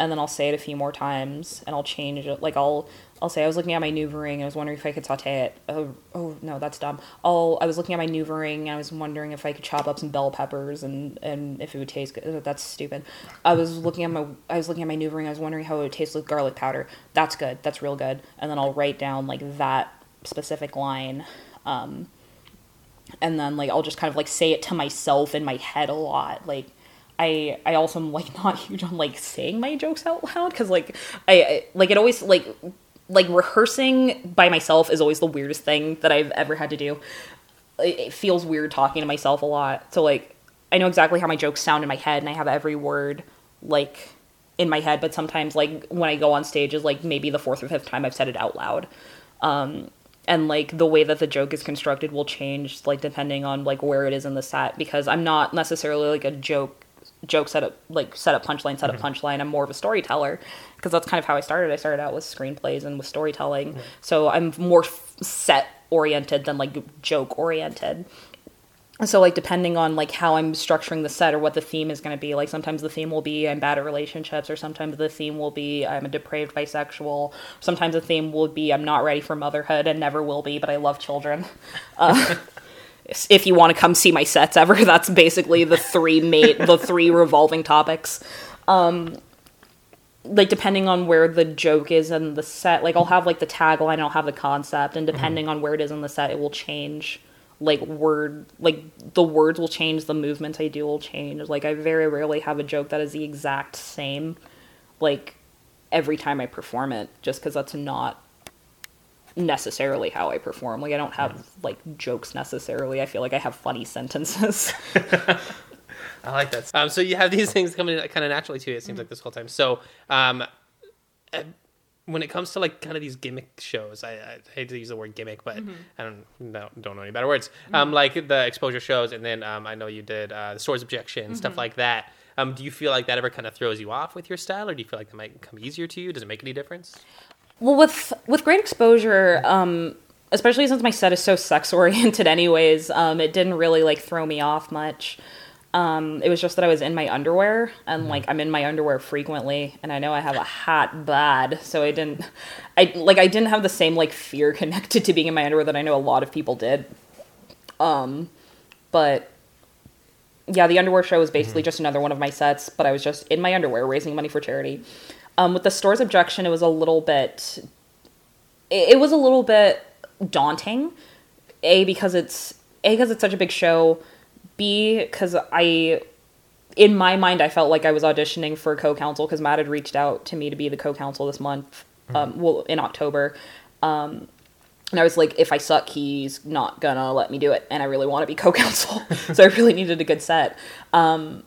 and then I'll say it a few more times and I'll change it. Like I'll I'll say I was looking at my Nuva ring and I was wondering if I could saute it. Oh, oh no, that's dumb. I'll I was looking at my Nuva ring and I was wondering if I could chop up some bell peppers and and if it would taste good. That's stupid. I was looking at my I was looking at my Nuva ring. I was wondering how it would taste with garlic powder. That's good. That's real good. And then I'll write down like that specific line. Um, and then like I'll just kind of like say it to myself in my head a lot. Like I I also am like <laughs> not huge on like saying my jokes out loud because like I, I like it always like like rehearsing by myself is always the weirdest thing that I've ever had to do. It, it feels weird talking to myself a lot. So like I know exactly how my jokes sound in my head and I have every word like in my head, but sometimes like when I go on stage is like maybe the fourth or fifth time I've said it out loud Um, and like the way that the joke is constructed will change like depending on like where it is in the set because i'm not necessarily like a joke joke setup like setup punchline setup mm-hmm. punchline. I'm more of a storyteller because that's kind of how i started. I started out with screenplays and with storytelling. Mm-hmm. So i'm more f- set oriented than like joke oriented so like depending on like how i'm structuring the set or what the theme is going to be like sometimes the theme will be i'm bad at relationships or sometimes the theme will be i'm a depraved bisexual. Sometimes the theme will be i'm not ready for motherhood and never will be but i love children. Uh, <laughs> if you want to come see my sets ever <laughs> that's basically the three mate the three revolving topics. Um like depending on where the joke is in the set like i'll have like the tagline i'll have the concept and depending on where it is in the set it will change like word like the words will change the movements i do will change like i very rarely have a joke that is the exact same like every time i perform it just because that's not necessarily how i perform like i don't have like jokes necessarily i feel like i have funny sentences <laughs> I like that. Um, so you have these things coming kind of naturally to you. It seems like this whole time. So um, when it comes to like kind of these gimmick shows, I, I hate to use the word gimmick, but I don't no, don't know any better words. Um, like the exposure shows, and then um, I know you did uh, the stores objection stuff like that. Um, do you feel like that ever kind of throws you off with your style, or do you feel like that might come easier to you? Does it make any difference? Well, with with great exposure, um, especially since my set is so sex oriented, <laughs> anyways, um, it didn't really like throw me off much. Um, it was just that I was in my underwear, and like I'm in my underwear frequently, and I know I have a hot bod, so I didn't, I like I didn't have the same like fear <laughs> connected to being in my underwear that I know a lot of people did. Um, but yeah, the underwear show was basically just another one of my sets, but I was just in my underwear raising money for charity. Um, with the store's objection, it was a little bit. It, it was a little bit daunting. A because it's a because it's such a big show. B because I, in my mind, I felt like I was auditioning for co-counsel because Matt had reached out to me to be the co-counsel this month. Um, well, in October. Um, and I was like, if I suck, he's not gonna let me do it. And I really want to be <laughs> co-counsel, <laughs> so I really needed a good set. Um,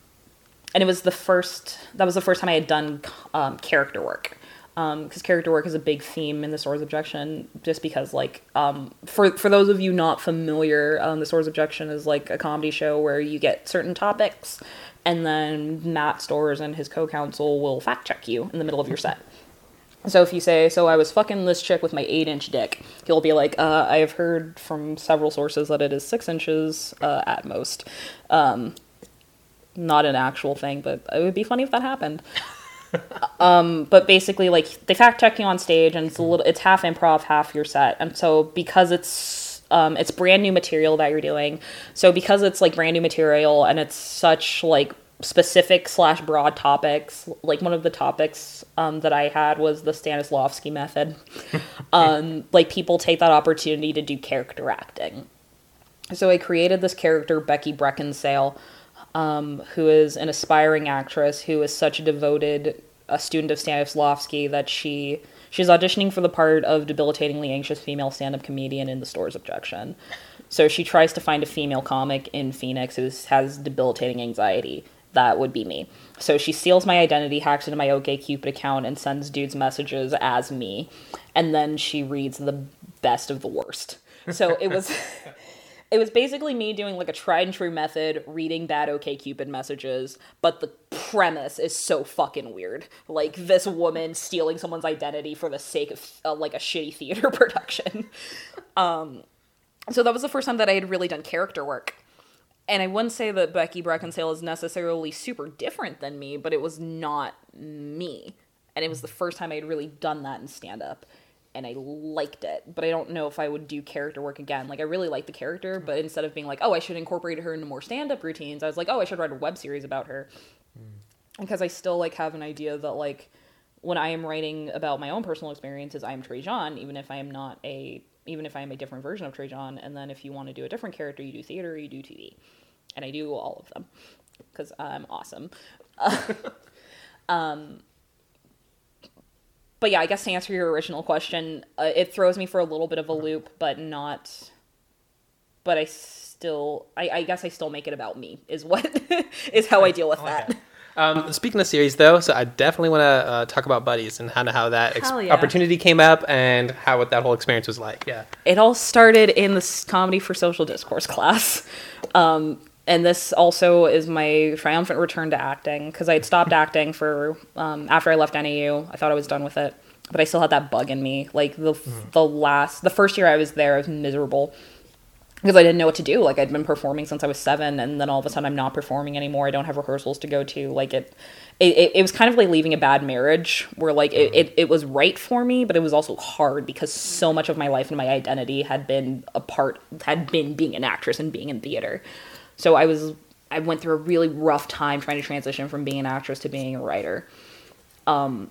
and it was the first. That was the first time I had done um, character work. Because character work is a big theme in the Store's Objection, just because, like, um, for for those of you not familiar, um, the Store's Objection is like a comedy show where you get certain topics, and then Matt Stores and his co-counsel will fact check you in the middle of your set. So if you say, "So I was fucking this chick with my eight-inch dick," he'll be like, uh, "I have heard from several sources that it is six inches uh, at most." Um, not an actual thing, but it would be funny if that happened. Um, but basically, like they fact check you on stage, and it's a little, it's half improv, half your set, and so because it's um, it's brand new material that you're doing, so because it's like brand new material and it's such like specific slash broad topics. Like one of the topics um, that I had was the Stanislavski method. <laughs> um, like people take that opportunity to do character acting. So I created this character, Becky Breckinsale, um, who is an aspiring actress who is such a devoted a student of Stanislavski that she she's auditioning for the part of debilitatingly anxious female stand-up comedian in the store's objection. So she tries to find a female comic in Phoenix who has debilitating anxiety that would be me. So she steals my identity, hacks into my OkCupid account, and sends dudes messages as me. And then she reads the best of the worst. So it was <laughs> it was basically me doing like a tried and true method, reading bad OK Cupid messages, but the premise is so fucking weird. Like this woman stealing someone's identity for the sake of uh, like a shitty theater <laughs> production. um so that was the first time that I had really done character work and I wouldn't say that Becky Breckinsale is necessarily super different than me, but it was not me. And it was the first time I had really done that in stand up. And I liked it, but I don't know if I would do character work again. Like, I really like the character, but instead of being like, oh, I should incorporate her into more stand up routines, I was like, oh, I should write a web series about her. Because I still, like, have an idea that, like, when I am writing about my own personal experiences, I am Trejon, even if I am not a even if I am a different version of Trejon. And then if you want to do a different character, you do theater, you do TV. And I do all of them because I'm awesome. <laughs> um, but yeah, I guess to answer your original question, uh, it throws me for a little bit of a loop, but not. But I still, I, I guess I still make it about me. Is what <laughs> is how I deal with that. Um, speaking of series, though, so I definitely want to uh, talk about buddies and how how that ex- yeah. opportunity came up and how what that whole experience was like. Yeah. it all started in this comedy for social discourse class um, and this also is my triumphant return to acting because i had stopped acting for um, after i left nau i thought i was done with it but i still had that bug in me like the the last the first year i was there i was miserable because I didn't know what to do. Like I'd been performing since I was seven, and then all of a sudden I'm not performing anymore. I don't have rehearsals to go to. Like it, it, it, it was kind of like leaving a bad marriage, where like it, it, it was right for me, but it was also hard because so much of my life and my identity had been a part had been being an actress and being in theater. So I was I went through a really rough time trying to transition from being an actress to being a writer. Um,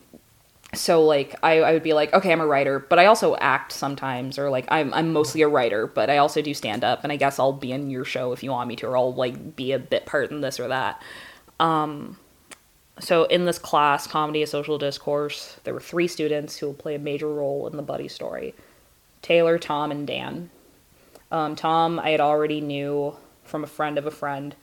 so like I, I would be like okay i'm a writer but i also act sometimes or like i'm, I'm mostly a writer but i also do stand up and i guess i'll be in your show if you want me to or i'll like be a bit part in this or that. Um so in this class comedy a social discourse there were three students who will play a major role in the buddy story. Taylor tom and dan. Um, tom i had already knew from a friend of a friend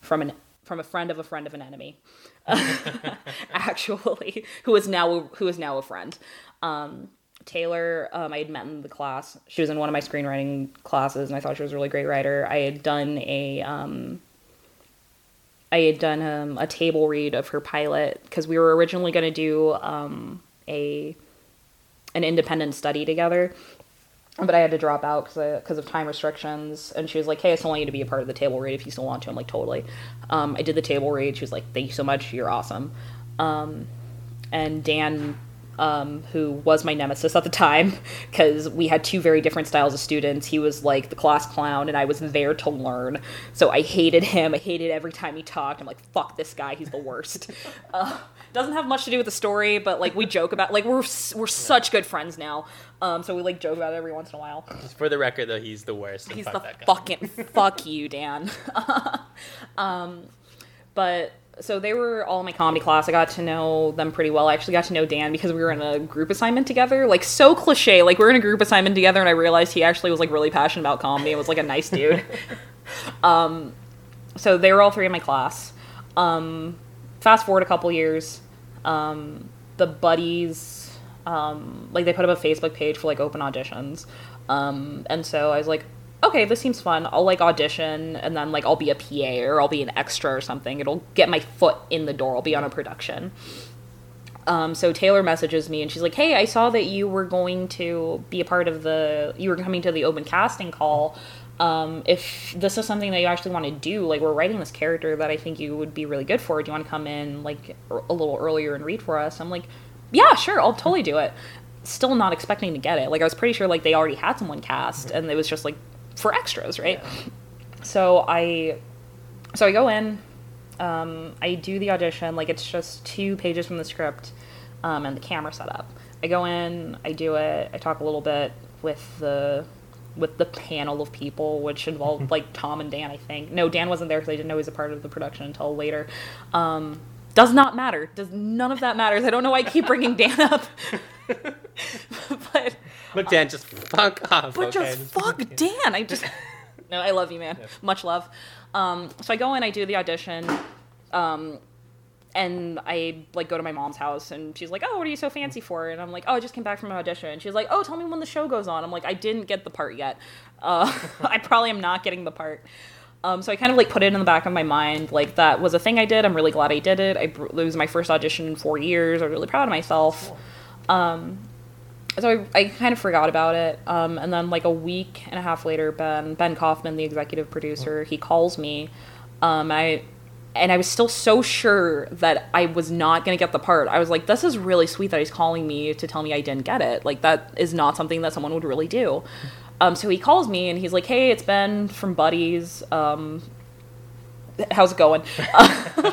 from an from a friend of a friend of an enemy <laughs> <laughs> actually, who is now who is now a friend. Um, Taylor, um, I had met in the class. She was in one of my screenwriting classes, and I thought she was a really great writer. I had done a um, I had done um, a table read of her pilot because we were originally going to do um, a an independent study together, but I had to drop out because of time restrictions. And she was like, "Hey, I still want you to be a part of the table read if you still want to." I'm like, "Totally." Um, I did the table read. She was like, "Thank you so much. You're awesome." Um, and Dan um, who was my nemesis at the time <laughs> because we had two very different styles of students. He was like the class clown, and I was there to learn. So I hated him. I hated every time he talked. I'm like, fuck this guy. He's the worst. <laughs> uh, doesn't have much to do with the story, but like we joke about like we're we're such good friends now. Um, so we like joke about it every once in a while. For the record, though, he's the worst. He's fuck the fucking fuck you, Dan. <laughs> um, but so they were all in my comedy class. I got to know them pretty well. I actually got to know Dan because we were in a group assignment together. Like so cliche. Like we are in a group assignment together, and I realized he actually was like really passionate about comedy and was like a nice dude. <laughs> um, so they were all three in my class. Um, fast forward a couple years, um, the buddies, um, like they put up a Facebook page for like open auditions, um, and so I was like, okay, this seems fun. I'll like audition, and then like I'll be a PA or I'll be an extra or something. It'll get my foot in the door. I'll be on a production. Um, so Taylor messages me and she's like, "Hey, I saw that you were going to be a part of the. You were coming to the open casting call. Um, if this is something that you actually want to do, like we're writing this character that I think you would be really good for. Do you want to come in like a little earlier and read for us?" I'm like, "Yeah, sure, I'll totally do it." Still not expecting to get it. Like I was pretty sure like they already had someone cast and it was just like for extras, right? So I, so I go in. Um, I do the audition. Like it's just two pages from the script, um, and the camera setup. I go in. I do it. I talk a little bit with the with the panel of people, which involved like Tom and Dan. I think no, Dan wasn't there because I didn't know he was a part of the production until later. Um, does not matter. Does none of that matters. I don't know why I keep bringing Dan up. <laughs> but But Dan, just fuck off. but okay? just fuck Dan. I just <laughs> no, I love you, man. Much love. Um, so I go in, I do the audition, um, and I like go to my mom's house, and she's like, "Oh, what are you so fancy for?" And I'm like, "Oh, I just came back from an audition." And she's like, "Oh, tell me when the show goes on." I'm like, "I didn't get the part yet. Uh, <laughs> I probably am not getting the part." Um, so I kind of like put it in the back of my mind, like that was a thing I did. I'm really glad I did it. I, it was my first audition in four years. I'm really proud of myself so I, I kind of forgot about it um, and then like a week and a half later ben ben kaufman the executive producer he calls me um, I and I was still so sure that I was not going to get the part. I was like, this is really sweet that he's calling me to tell me I didn't get it. Like, that is not something that someone would really do. Um, so he calls me and he's like, hey, it's Ben from Buddies. Um, how's it going?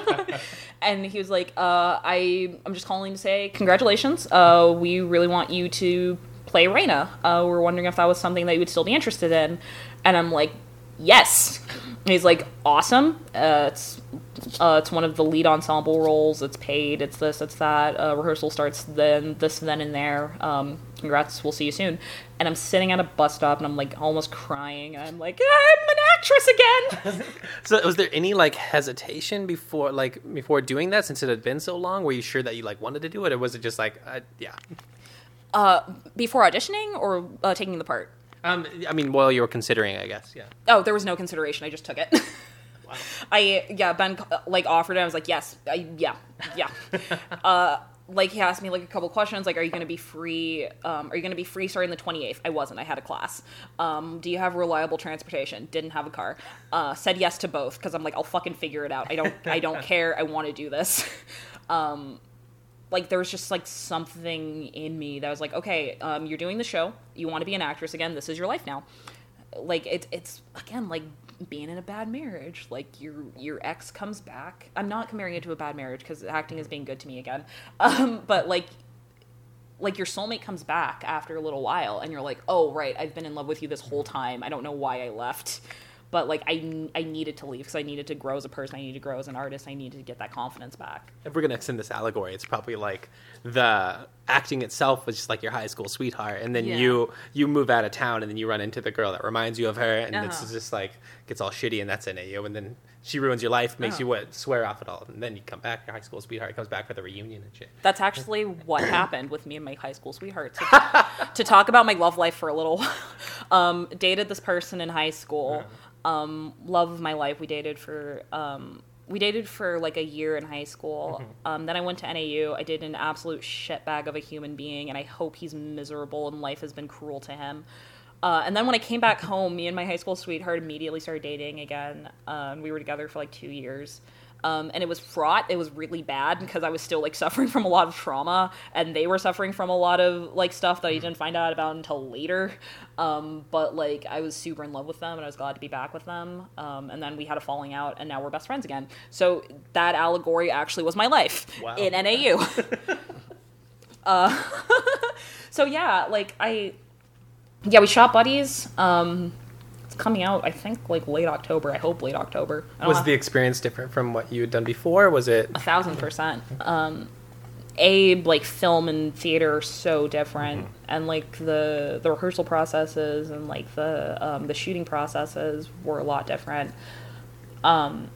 <laughs> and he was like, uh, I, I'm just calling to say congratulations. Uh, we really want you to play Raina. Uh, we're wondering if that was something that you would still be interested in. And I'm like, yes. And he's like, awesome. Uh, it's uh, it's one of the lead ensemble roles. It's paid. It's this. It's that. Uh, rehearsal starts then. This, then, and there. Um, congrats. We'll see you soon. And I'm sitting at a bus stop and I'm like almost crying. And I'm like, I'm an actress again. <laughs> So was there any like hesitation before like before doing that since it had been so long? Were you sure that you like wanted to do it, or was it just like uh, yeah? uh, before auditioning or uh, taking the part? Um, I mean, while you were considering, I guess, yeah. Oh, there was no consideration. I just took it. <laughs> I yeah, Ben uh, like offered it. I was like, yes, I, yeah, yeah. <laughs> uh, like he asked me like a couple questions, like, are you going to be free? Um, are you going to be free starting the twenty eighth? I wasn't. I had a class. Um, do you have reliable transportation? Didn't have a car. Uh, said yes to both because I'm like, I'll fucking figure it out. I don't. I don't <laughs> care. I want to do this. <laughs> um, like there was just like something in me that was like, okay, um, you're doing the show. You want to be an actress again. This is your life now. Like it's it's again like being in a bad marriage. Like your your ex comes back. I'm not comparing it to a bad marriage because acting is being good to me again. <laughs> Um, but like like your soulmate comes back after a little while and you're like oh right i've been in love with you this whole time i don't know why i left but like i, I needed to leave because i needed to grow as a person i needed to grow as an artist i needed to get that confidence back If we're gonna extend this allegory, it's probably like the acting itself was just like your high school sweetheart, and then Yeah. you you move out of town, and then you run into the girl that reminds you of her, and Uh-huh. it's just like gets all shitty, and that's NAU, and then she ruins your life, makes Uh-huh. you what swear off it all, and then you come back, your high school sweetheart comes back for the reunion and shit. That's actually what <coughs> happened with me and my high school sweetheart. To, talk, to talk about my love life for a little, <laughs> um, dated this person in high school. Um, love of my life. We dated for um, we dated for like a year in high school. Um, then I went to NAU. I did an absolute shitbag of a human being, and I hope he's miserable and life has been cruel to him. Uh, and then when I came back home, me and my high school sweetheart immediately started dating again. Um, we were together for like two years. Um, and it was fraught. It was really bad because I was still like suffering from a lot of trauma, and they were suffering from a lot of like stuff that I didn't find out about until later. Um, but like I was super in love with them, and I was glad to be back with them. Um, and then we had a falling out, and now we're best friends again. So that allegory actually was my life Wow. in NAU. <laughs> uh, <laughs> so yeah, like I, yeah, we shot buddies. Um, coming out, I think, like late October. I hope late October. Was the experience different from what you had done before? Was it? a thousand percent. Um, a like film and theater are so different, and like the the rehearsal processes and like the um, the shooting processes were a lot different. Um,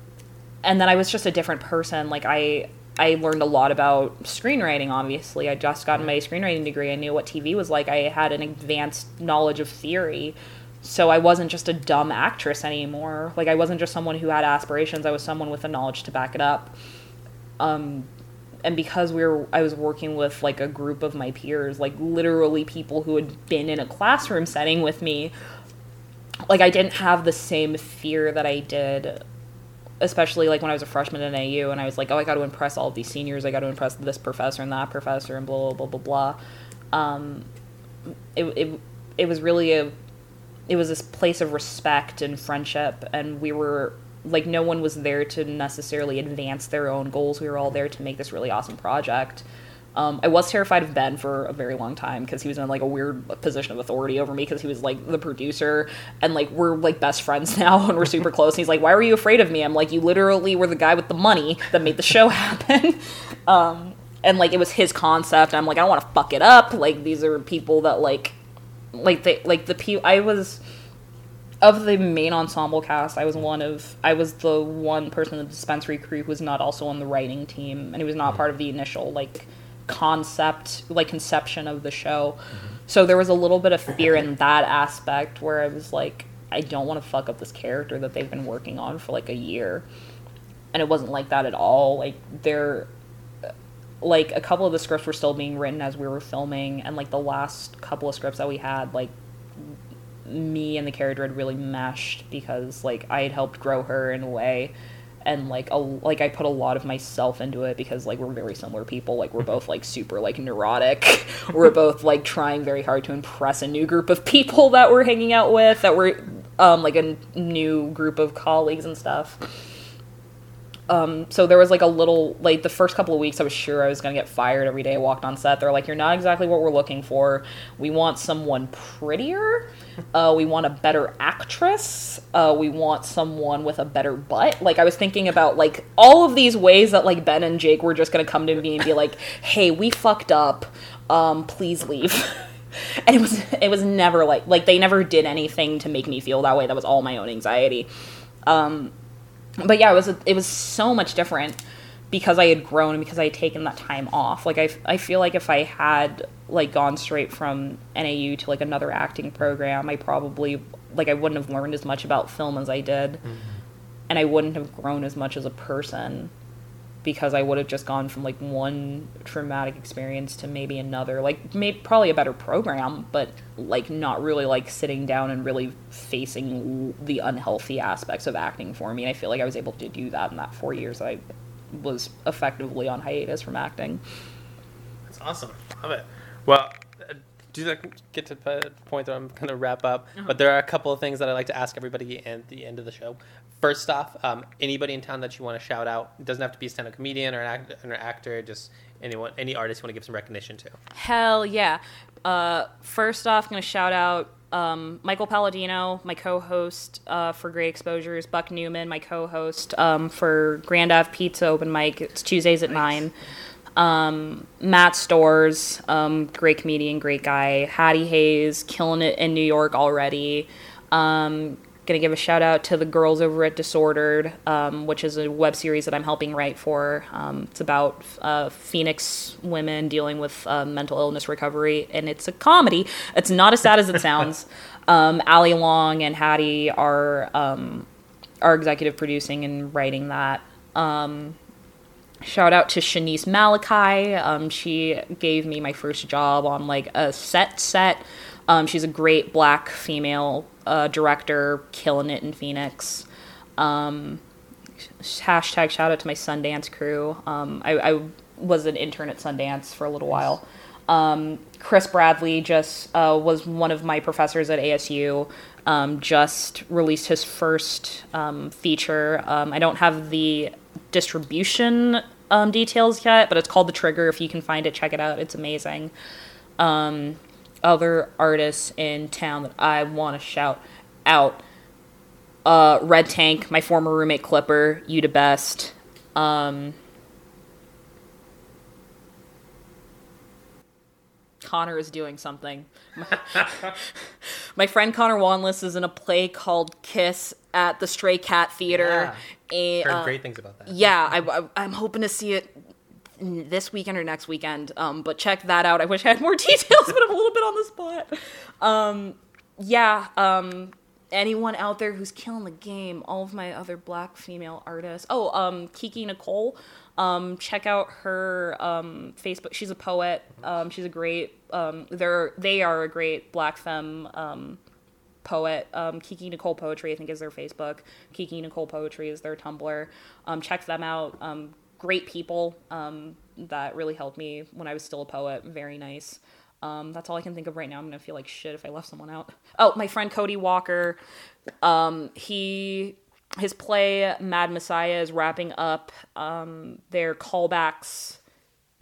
and then I was just a different person. Like I I learned a lot about screenwriting. Obviously, I just gotten my screenwriting degree. I knew what TV was like. I had an advanced knowledge of theory. So I wasn't just a dumb actress anymore. Like I wasn't just someone who had aspirations. I was someone with the knowledge to back it up and because we were I was working with like a group of my peers, like literally people who had been in a classroom setting with me, like I didn't have the same fear that I did especially like when I was a freshman in AU and I was like, oh, I got to impress all these seniors. I got to impress this professor and that professor and blah blah blah blah blah. Um, it it it was really a it was this place of respect and friendship, and we were like no one was there to necessarily advance their own goals. We were all there to make this really awesome project. Um, I was terrified of Ben for a very long time because he was in like a weird position of authority over me because he was like the producer and like we're like best friends <laughs> now and we're super close. And he's like, "Why were you afraid of me?" I'm like, "You literally were the guy with the money that made the show <laughs> happen." um, and like it was his concept. I'm like, I don't want to fuck it up. Like these are people that like, like they like the pe. I was of the main ensemble cast, I was one of I was the one person in the dispensary crew who was not also on the writing team, and he was not mm-hmm. part of the initial like concept, like conception of the show. Mm-hmm. So there was a little bit of fear in that aspect where I was like, I don't want to fuck up this character that they've been working on for like a year, and it wasn't like that at all. Like there, like a couple of the scripts were still being written as we were filming, and like the last couple of scripts that we had, like me and the character had really meshed because like I had helped grow her in a way and like a, like I put a lot of myself into it because like we're very similar people like we're both like super like neurotic. <laughs> We're both like trying very hard to impress a new group of people that we're hanging out with that we're um like a n- new group of colleagues and stuff um, so there was like a little like the first couple of weeks I was sure I was gonna get fired every day I walked on set. They're like, You're not exactly what we're looking for. We want someone prettier. Uh, we want a better actress. Uh, we want someone with a better butt. Like I was thinking about like all of these ways that like Ben and Jake were just gonna come to me and be like, Hey, we fucked up. Um, please leave. <laughs> and it was it was never like like they never did anything to make me feel that way. That was all my own anxiety but yeah, it was it was so much different because I had grown and because I had taken that time off. Like I, I feel like if I had like gone straight from NAU to like another acting program, I probably like I wouldn't have learned as much about film as I did, mm-hmm. and I wouldn't have grown as much as a person because I would have just gone from like one traumatic experience to maybe another. Like maybe probably a better program, but like not really like sitting down and really facing the unhealthy aspects of acting for me. And I feel like I was able to do that in that four years that I was effectively on hiatus from acting. That's awesome. Love it. Well, do that get to the point that I'm going to wrap up, but there are a couple of things that I like to ask everybody at the end of the show. First off, um, anybody in town that you want to shout out, it doesn't have to be a stand-up comedian or an, act- or an actor, just anyone, any artist you want to give some recognition to. Hell yeah. Uh, first off, I'm going to shout out um, Michael Palladino, my co host uh, for Great Exposures, Buck Newman, my co host um, for Grand Ave Pizza Open Mic. It's Tuesdays at 9. Um, Matt Stores, um, great comedian, great guy. Hattie Hayes, killing it in New York already. Um, gonna give a shout out to the girls over at Disordered, um, which is a web series that I'm helping write for. Um, it's about uh, Phoenix women dealing with uh, mental illness recovery, and it's a comedy. It's not as sad as it <laughs> sounds. Um, Ali Long and Hattie are um, are executive producing and writing that. Um, shout out to Shanice Malachi. Um, she gave me my first job on like a set set. Um, she's a great black female uh, director, killing it in Phoenix. Um, hashtag shout out to my Sundance crew. Um, I, I was an intern at Sundance for a little while. Um, Chris Bradley just uh, was one of my professors at ASU. Um, just released his first um, feature. Um, I don't have the distribution um, details yet, but it's called The Trigger. If you can find it, check it out. It's amazing. Um, other artists in town that I want to shout out uh, Red Tank, my former roommate Clipper, you the best. Um, Connor is doing something. My, friend Connor Wanless is in a play called Kiss at the Stray Cat Theater. Yeah. Heard uh, great things about that. Yeah, I, am hoping to see it this weekend or next weekend. Um, but check that out. I wish I had more <laughs> details, but I'm a little bit on the spot. Um, yeah, um, anyone out there who's killing the game, all of my other black female artists. Oh, um, Kiki Nicole. Um, check out her um, Facebook. She's a poet. Um, she's a great. Um, they're they are a great black femme um, poet. Um, Kiki Nicole Poetry, I think, is their Facebook. Kiki Nicole Poetry is their Tumblr. Um, check them out. Great people that really helped me when I was still a poet. Very nice. Um, that's all I can think of right now. I'm gonna feel like shit if I left someone out. Oh, my friend Cody Walker. Um, he his play Mad Messiah is wrapping up um, their callbacks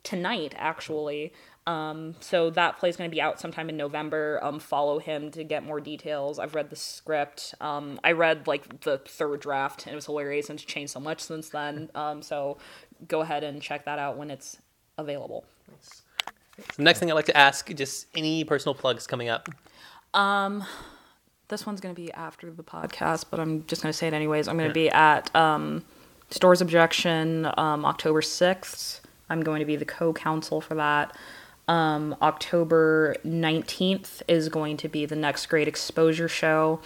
tonight, actually. Um, so that play is going to be out sometime in November. Um, follow him to get more details. I've read the script. Um, I read like the third draft, and it was hilarious, and it's changed so much since then. Um, so go ahead and check that out when it's available. Nice. So next thing I'd like to ask, just any personal plugs coming up. Um, this one's going to be after the podcast, but I'm just going to say it anyways. I'm going to be at um, Stores Objection um, October 6th. I'm going to be the co counsel for that. Um, October 19th is going to be the next Great Exposure show.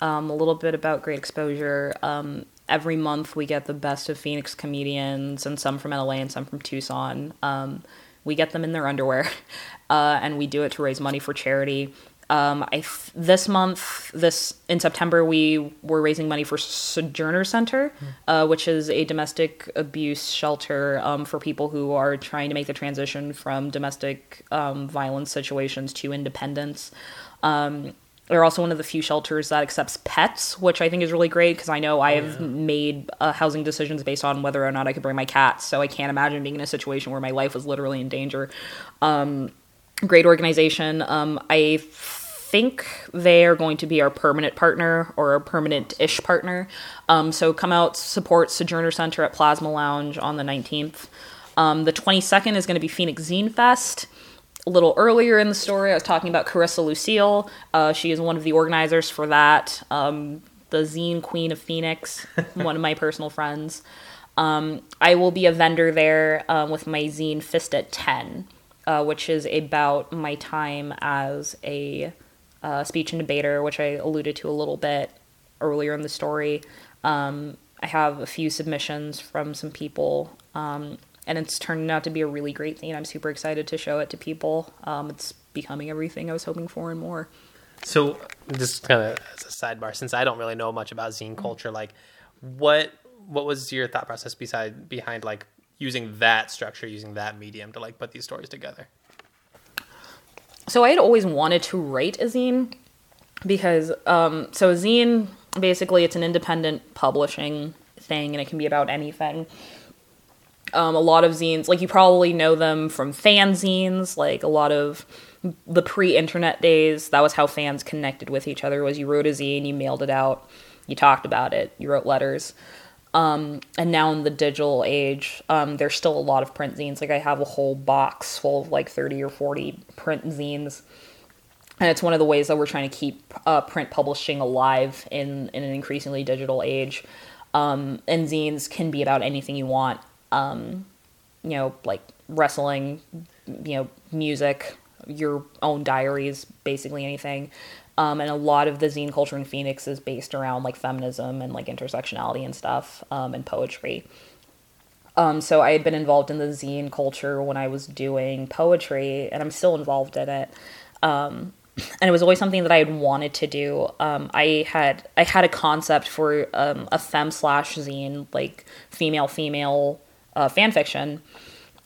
Um, a little bit about Great Exposure. Um, every month we get the best of Phoenix comedians, and some from LA and some from Tucson. Um, we get them in their underwear, <laughs> uh, and we do it to raise money for charity. Um, I this month, this in September, we were raising money for Sojourner Center, mm. uh, which is a domestic abuse shelter um, for people who are trying to make the transition from domestic um, violence situations to independence. Um, they're also one of the few shelters that accepts pets, which I think is really great because I know I have yeah. made uh, housing decisions based on whether or not I could bring my cats. So I can't imagine being in a situation where my life was literally in danger. Great organization. Um, I think they are going to be our permanent partner or a permanent ish partner. Um, so come out, support Sojourner Center at Plazma Lounge on the 19th. Um, the 22nd is going to be Phoenix Zine Fest. A little earlier in the story, I was talking about Carissa Lucille. Uh, she is one of the organizers for that. Um, the Zine Queen of Phoenix, <laughs> one of my personal friends. Um, I will be a vendor there uh, with my zine Fist at 10 uh, which is about my time as a uh, speech and debater, which I alluded to a little bit earlier in the story. Um, I have a few submissions from some people, um, and it's turned out to be a really great thing. I'm super excited to show it to people. Um, it's becoming everything I was hoping for and more. So, just kind of as a sidebar, since I don't really know much about zine culture, like what what was your thought process beside behind like using that structure, using that medium to like put these stories together? So I had always wanted to write a zine because um, so a zine basically it's an independent publishing thing and it can be about anything. Um, a lot of zines, like you probably know them from fanzines, like a lot of the pre-internet days. That was how fans connected with each other. Was you wrote a zine, you mailed it out, you talked about it, you wrote letters. Um, and now in the digital age, um, there's still a lot of print zines. Like I have a whole box full of like 30 or 40 print zines. And it's one of the ways that we're trying to keep uh, print publishing alive in, in an increasingly digital age. Um, and zines can be about anything you want. Um, you know, like wrestling, you know, music, your own diaries, basically anything. Um, and a lot of the zine culture in Phoenix is based around like feminism and like intersectionality and stuff um, and poetry. Um, so I had been involved in the zine culture when I was doing poetry, and I'm still involved in it. Um, and it was always something that I had wanted to do. Um, I had I had a concept for um, a fem slash zine, like female female uh, fan fiction,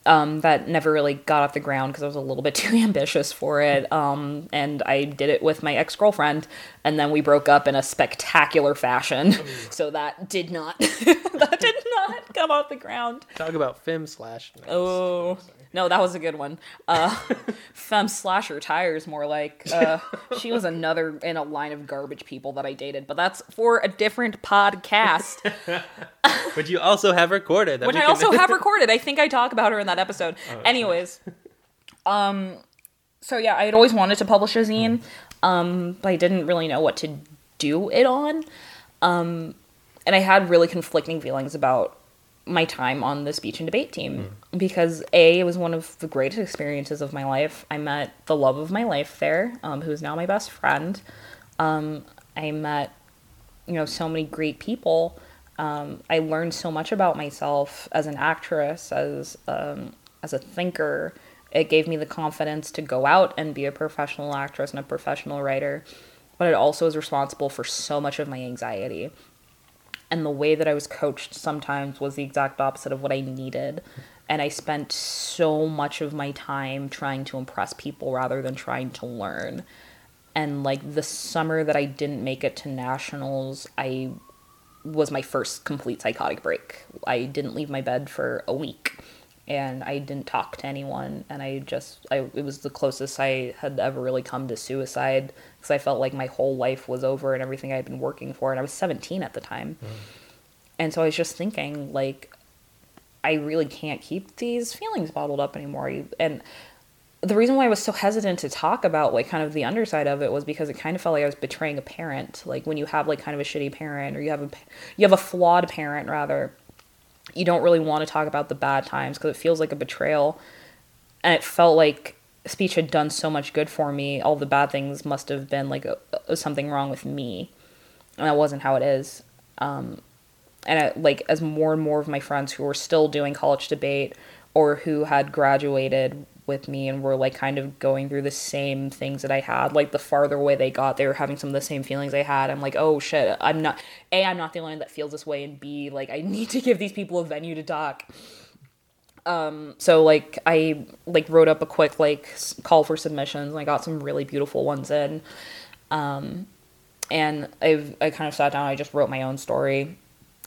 um, that never really got off the ground because I was a little bit <laughs> too ambitious for it. Um, and I did it with my ex girlfriend, and then we broke up in a spectacular fashion. <laughs> so that did not <laughs> that did not come off the ground. Talk about fem slash. No, Oh no, that was a good one. Uh, femme slasher tires, more like. Uh, she was another in a line of garbage people that I dated, but that's for a different podcast, But you also have recorded. That which I also have recorded. I think I talk about her in that episode. Anyways, um, so yeah, I had always wanted to publish a zine, um, but I didn't really know what to do it on, um, and I had really conflicting feelings about my time on the speech and debate team because a it was one of the greatest experiences of my life. I met the love of my life there, um, who is now my best friend. Um, I met you know so many great people. Um, I learned so much about myself as an actress, as um, as a thinker. It gave me the confidence to go out and be a professional actress and a professional writer, but it also is responsible for so much of my anxiety and the way that I was coached sometimes was the exact opposite of what I needed. And I spent so much of my time trying to impress people rather than trying to learn. And like the summer that I didn't make it to nationals, I was my first complete psychotic break. I didn't leave my bed for a week and I didn't talk to anyone and I just I it was the closest I had ever really come to suicide because I felt like my whole life was over and everything I had been working for and I was 17 at the time. Mm-hmm. And so I was just thinking like I really can't keep these feelings bottled up anymore. And the reason why I was so hesitant to talk about like kind of the underside of it was because it kind of felt like I was betraying a parent. Like when you have like kind of a shitty parent or you have a you have a flawed parent rather, you don't really want to talk about the bad times because it feels like a betrayal. And it felt like speech had done so much good for me. All the bad things must have been like a, a- something wrong with me, and that wasn't how it is. Um, and I, like as more and more of my friends who were still doing college debate or who had graduated with me and were like kind of going through the same things that I had. Like the farther away they got they were having some of the same feelings I had. I'm like oh shit I'm not a I'm not the only one that feels this way and b like I <laughs> need to give these people a venue to talk. Um so like I like wrote up a quick like call for submissions and I got some really beautiful ones in. Um and I've I kind of sat down I just wrote my own story.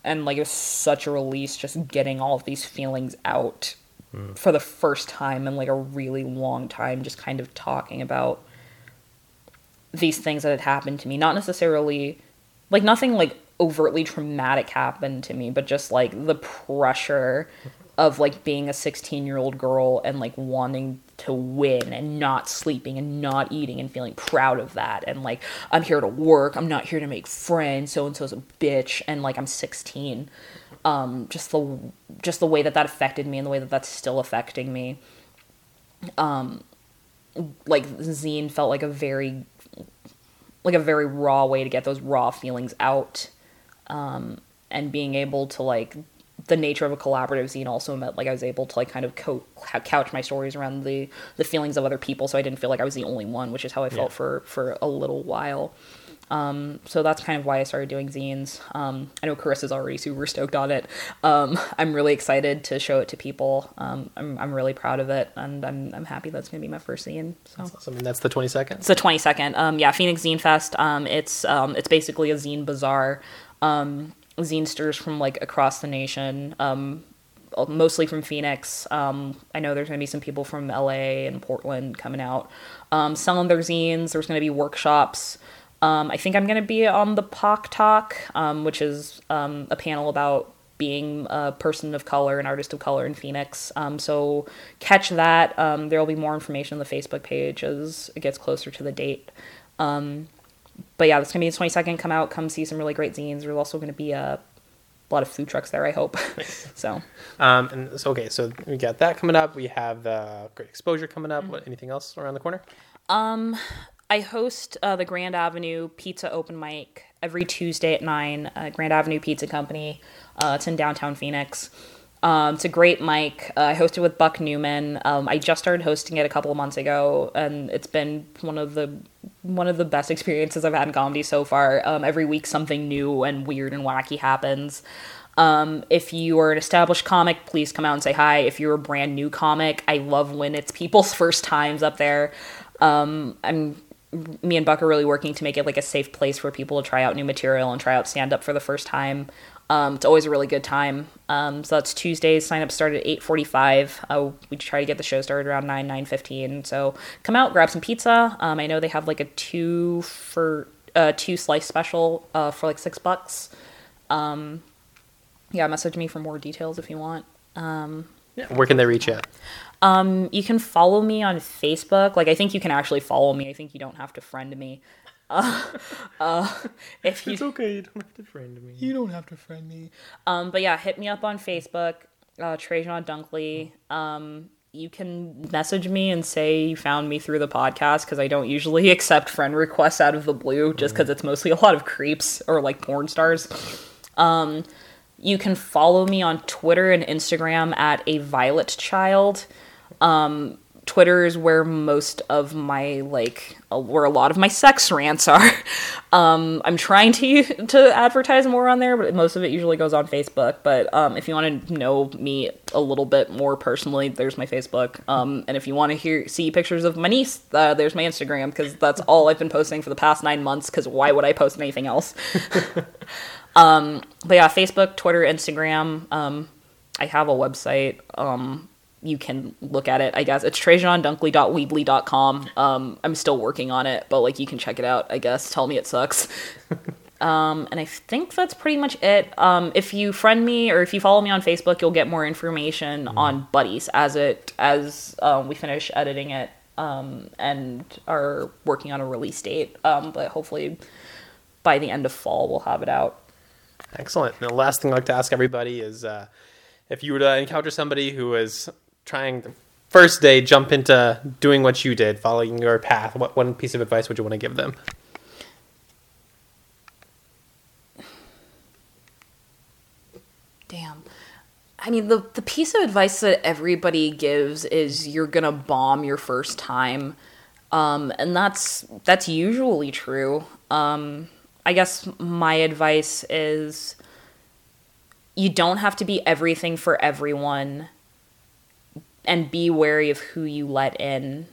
And like it was such a release just getting all of these feelings out for the first time in like a really long time just kind of talking about these things that had happened to me. Not necessarily like nothing like overtly traumatic happened to me but just like the pressure of like being a 16 year old girl and like wanting to win and not sleeping and not eating and feeling proud of that and like i'm here to work i'm not here to make friends so and so's a bitch and like i'm 16 um just the just the way that that affected me and the way that that's still affecting me. Um like zine felt like a very like a very raw way to get those raw feelings out um and being able to like the nature of a collaborative zine also meant like I was able to like kind of co- couch my stories around the the feelings of other people so I didn't feel like I was the only one which is how I felt Yeah. for for a little while um, so that's kind of why I started doing zines. Um, I know Carissa's already super stoked on it. Um, <laughs> I'm really excited to show it to people. Um, I'm, I'm really proud of it, and I'm, I'm happy that's going to be my first zine. So I mean, that's the 22nd. it's the 22nd. Um, yeah, Phoenix Zine Fest. Um, it's um, it's basically a zine bazaar. Um, zinesters from like across the nation. Um, mostly from Phoenix. Um, I know there's going to be some people from LA and Portland coming out, um, selling their zines. There's going to be workshops. Um, I think I'm going to be on the POC Talk, um, which is um, a panel about being a person of color, an artist of color in Phoenix. Um, so catch that. Um, there will be more information on the Facebook page as it gets closer to the date. Um, but yeah, that's gonna be the 22nd. Come out, come see some really great zines. There's also gonna be a, a lot of food trucks there. I hope. <laughs> so Um, and so, okay, so we got that coming up. We have the Great Exposure coming Mm-hmm. up. What, anything else around the corner? Um, I host uh, the Grand Avenue Pizza Open Mic every Tuesday at nine. Uh, Grand Avenue Pizza Company. Uh, it's in downtown Phoenix. Um, it's a great mic. Uh, I hosted with Buck Newman. Um, I just started hosting it a couple of months ago, and it's been one of the one of the best <laughs> experiences I've had in comedy so far. Um, every week, something new and weird and wacky happens. Um, if you are an established comic, please come out and say hi. If you're a brand new comic, I love when it's people's <laughs> first times up there. Um, I'm me and Buck are really working to make it like a safe place for people to try out new material and try out stand up for the first time. Um, it's always a really good time. Um, so that's Tuesdays. Sign up start at eight forty-five. Uh, we try to get the show started around nine nine fifteen. So come out, grab some pizza. Um, I know they have like a two for uh, two slice special uh, for like six bucks. Um, yeah, message me for more details if you want. Um, yeah. Where can they reach you? Um, you can follow me on Facebook. Like I think you can actually follow me. I think you don't have to friend me. Uh, uh, if you, it's okay, you don't have to friend me. You don't have to friend me. Um, but yeah, hit me up on Facebook, uh, Trejon Dunkley. Um, you can message me and say you found me through the podcast because I don't usually accept friend requests out of the blue just because it's mostly a lot of creeps or like porn stars. Um, you can follow me on Twitter and Instagram at a violet child. Um, Twitter is where most of my like where a lot of my sex rants are. <laughs> Um, I'm trying to to advertise more on there, but most of it usually goes on Facebook. But um, if you want to know me a little bit more personally, there's my Facebook. Um, and if you want to hear see pictures of my niece, uh, there's my Instagram because that's all I've been posting for the past nine months. Because why would I post anything else? <laughs> Um, but yeah, Facebook, Twitter, Instagram. Um, I have a website. Um, you can look at it. I guess it's trejondunkley.weebly.com. Um, I'm still working on it, but like you can check it out. I guess. Tell me it sucks. <laughs> um, and I think that's pretty much it. Um, if you friend me or if you follow me on Facebook, you'll get more information mm. on Buddies as it as um, we finish editing it um, and are working on a release date. Um, but hopefully by the end of fall, we'll have it out. Excellent. And the last thing I'd like to ask everybody is uh, if you were to encounter somebody who is trying the first day jump into doing what you did, following your path, what one piece of advice would you want to give them? Damn. I mean, the, the piece of advice that everybody gives is you're going to bomb your first time. Um, and that's that's usually true. Um, I guess my advice is you don't have to be everything for everyone and be wary of who you let in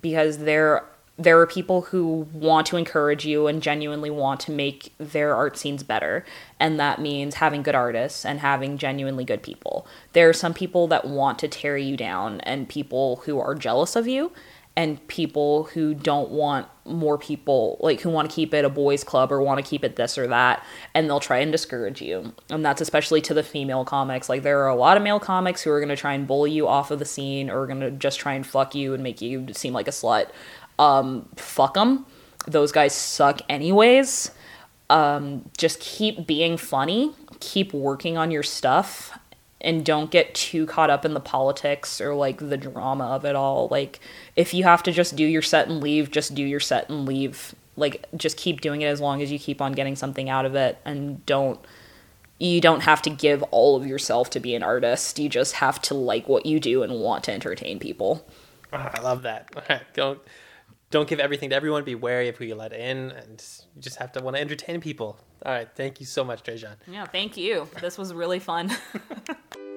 because there there are people who want to encourage you and genuinely want to make their art scenes better. And that means having good artists and having genuinely good people. There are some people that want to tear you down and people who are jealous of you and people who don't want more people like who want to keep it a boys club or want to keep it this or that and they'll try and discourage you. And that's especially to the female comics. Like there are a lot of male comics who are going to try and bully you off of the scene or going to just try and fuck you and make you seem like a slut. Um fuck them those guys suck anyways. Um just keep being funny keep working on your stuff and don't get too caught up in the politics or like the drama of it all. Like if you have to just do your set and leave, just do your set and leave. Like just keep doing it as long as you keep on getting something out of it and don't you don't have to give all of yourself to be an artist. You just have to like what you do and want to entertain people. Oh, I love that. <laughs> Don't don't give everything to everyone. Be wary of who you let in, and you just have to want to entertain people. All right, thank you so much, Trejon. Yeah, thank you. This was really fun. <laughs>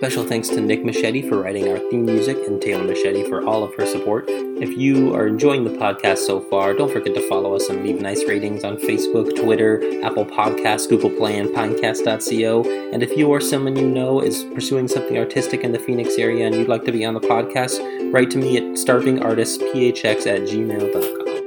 Special thanks to Nick Machete for writing our theme music and Taylor Machete for all of her support. If you are enjoying the podcast so far, don't forget to follow us and leave nice ratings on Facebook, Twitter, Apple Podcasts, Google Play, and Pinecast.co. And if you or someone you know is pursuing something artistic in the Phoenix area and you'd like to be on the podcast, write to me at starvingartistphx at gmail.com.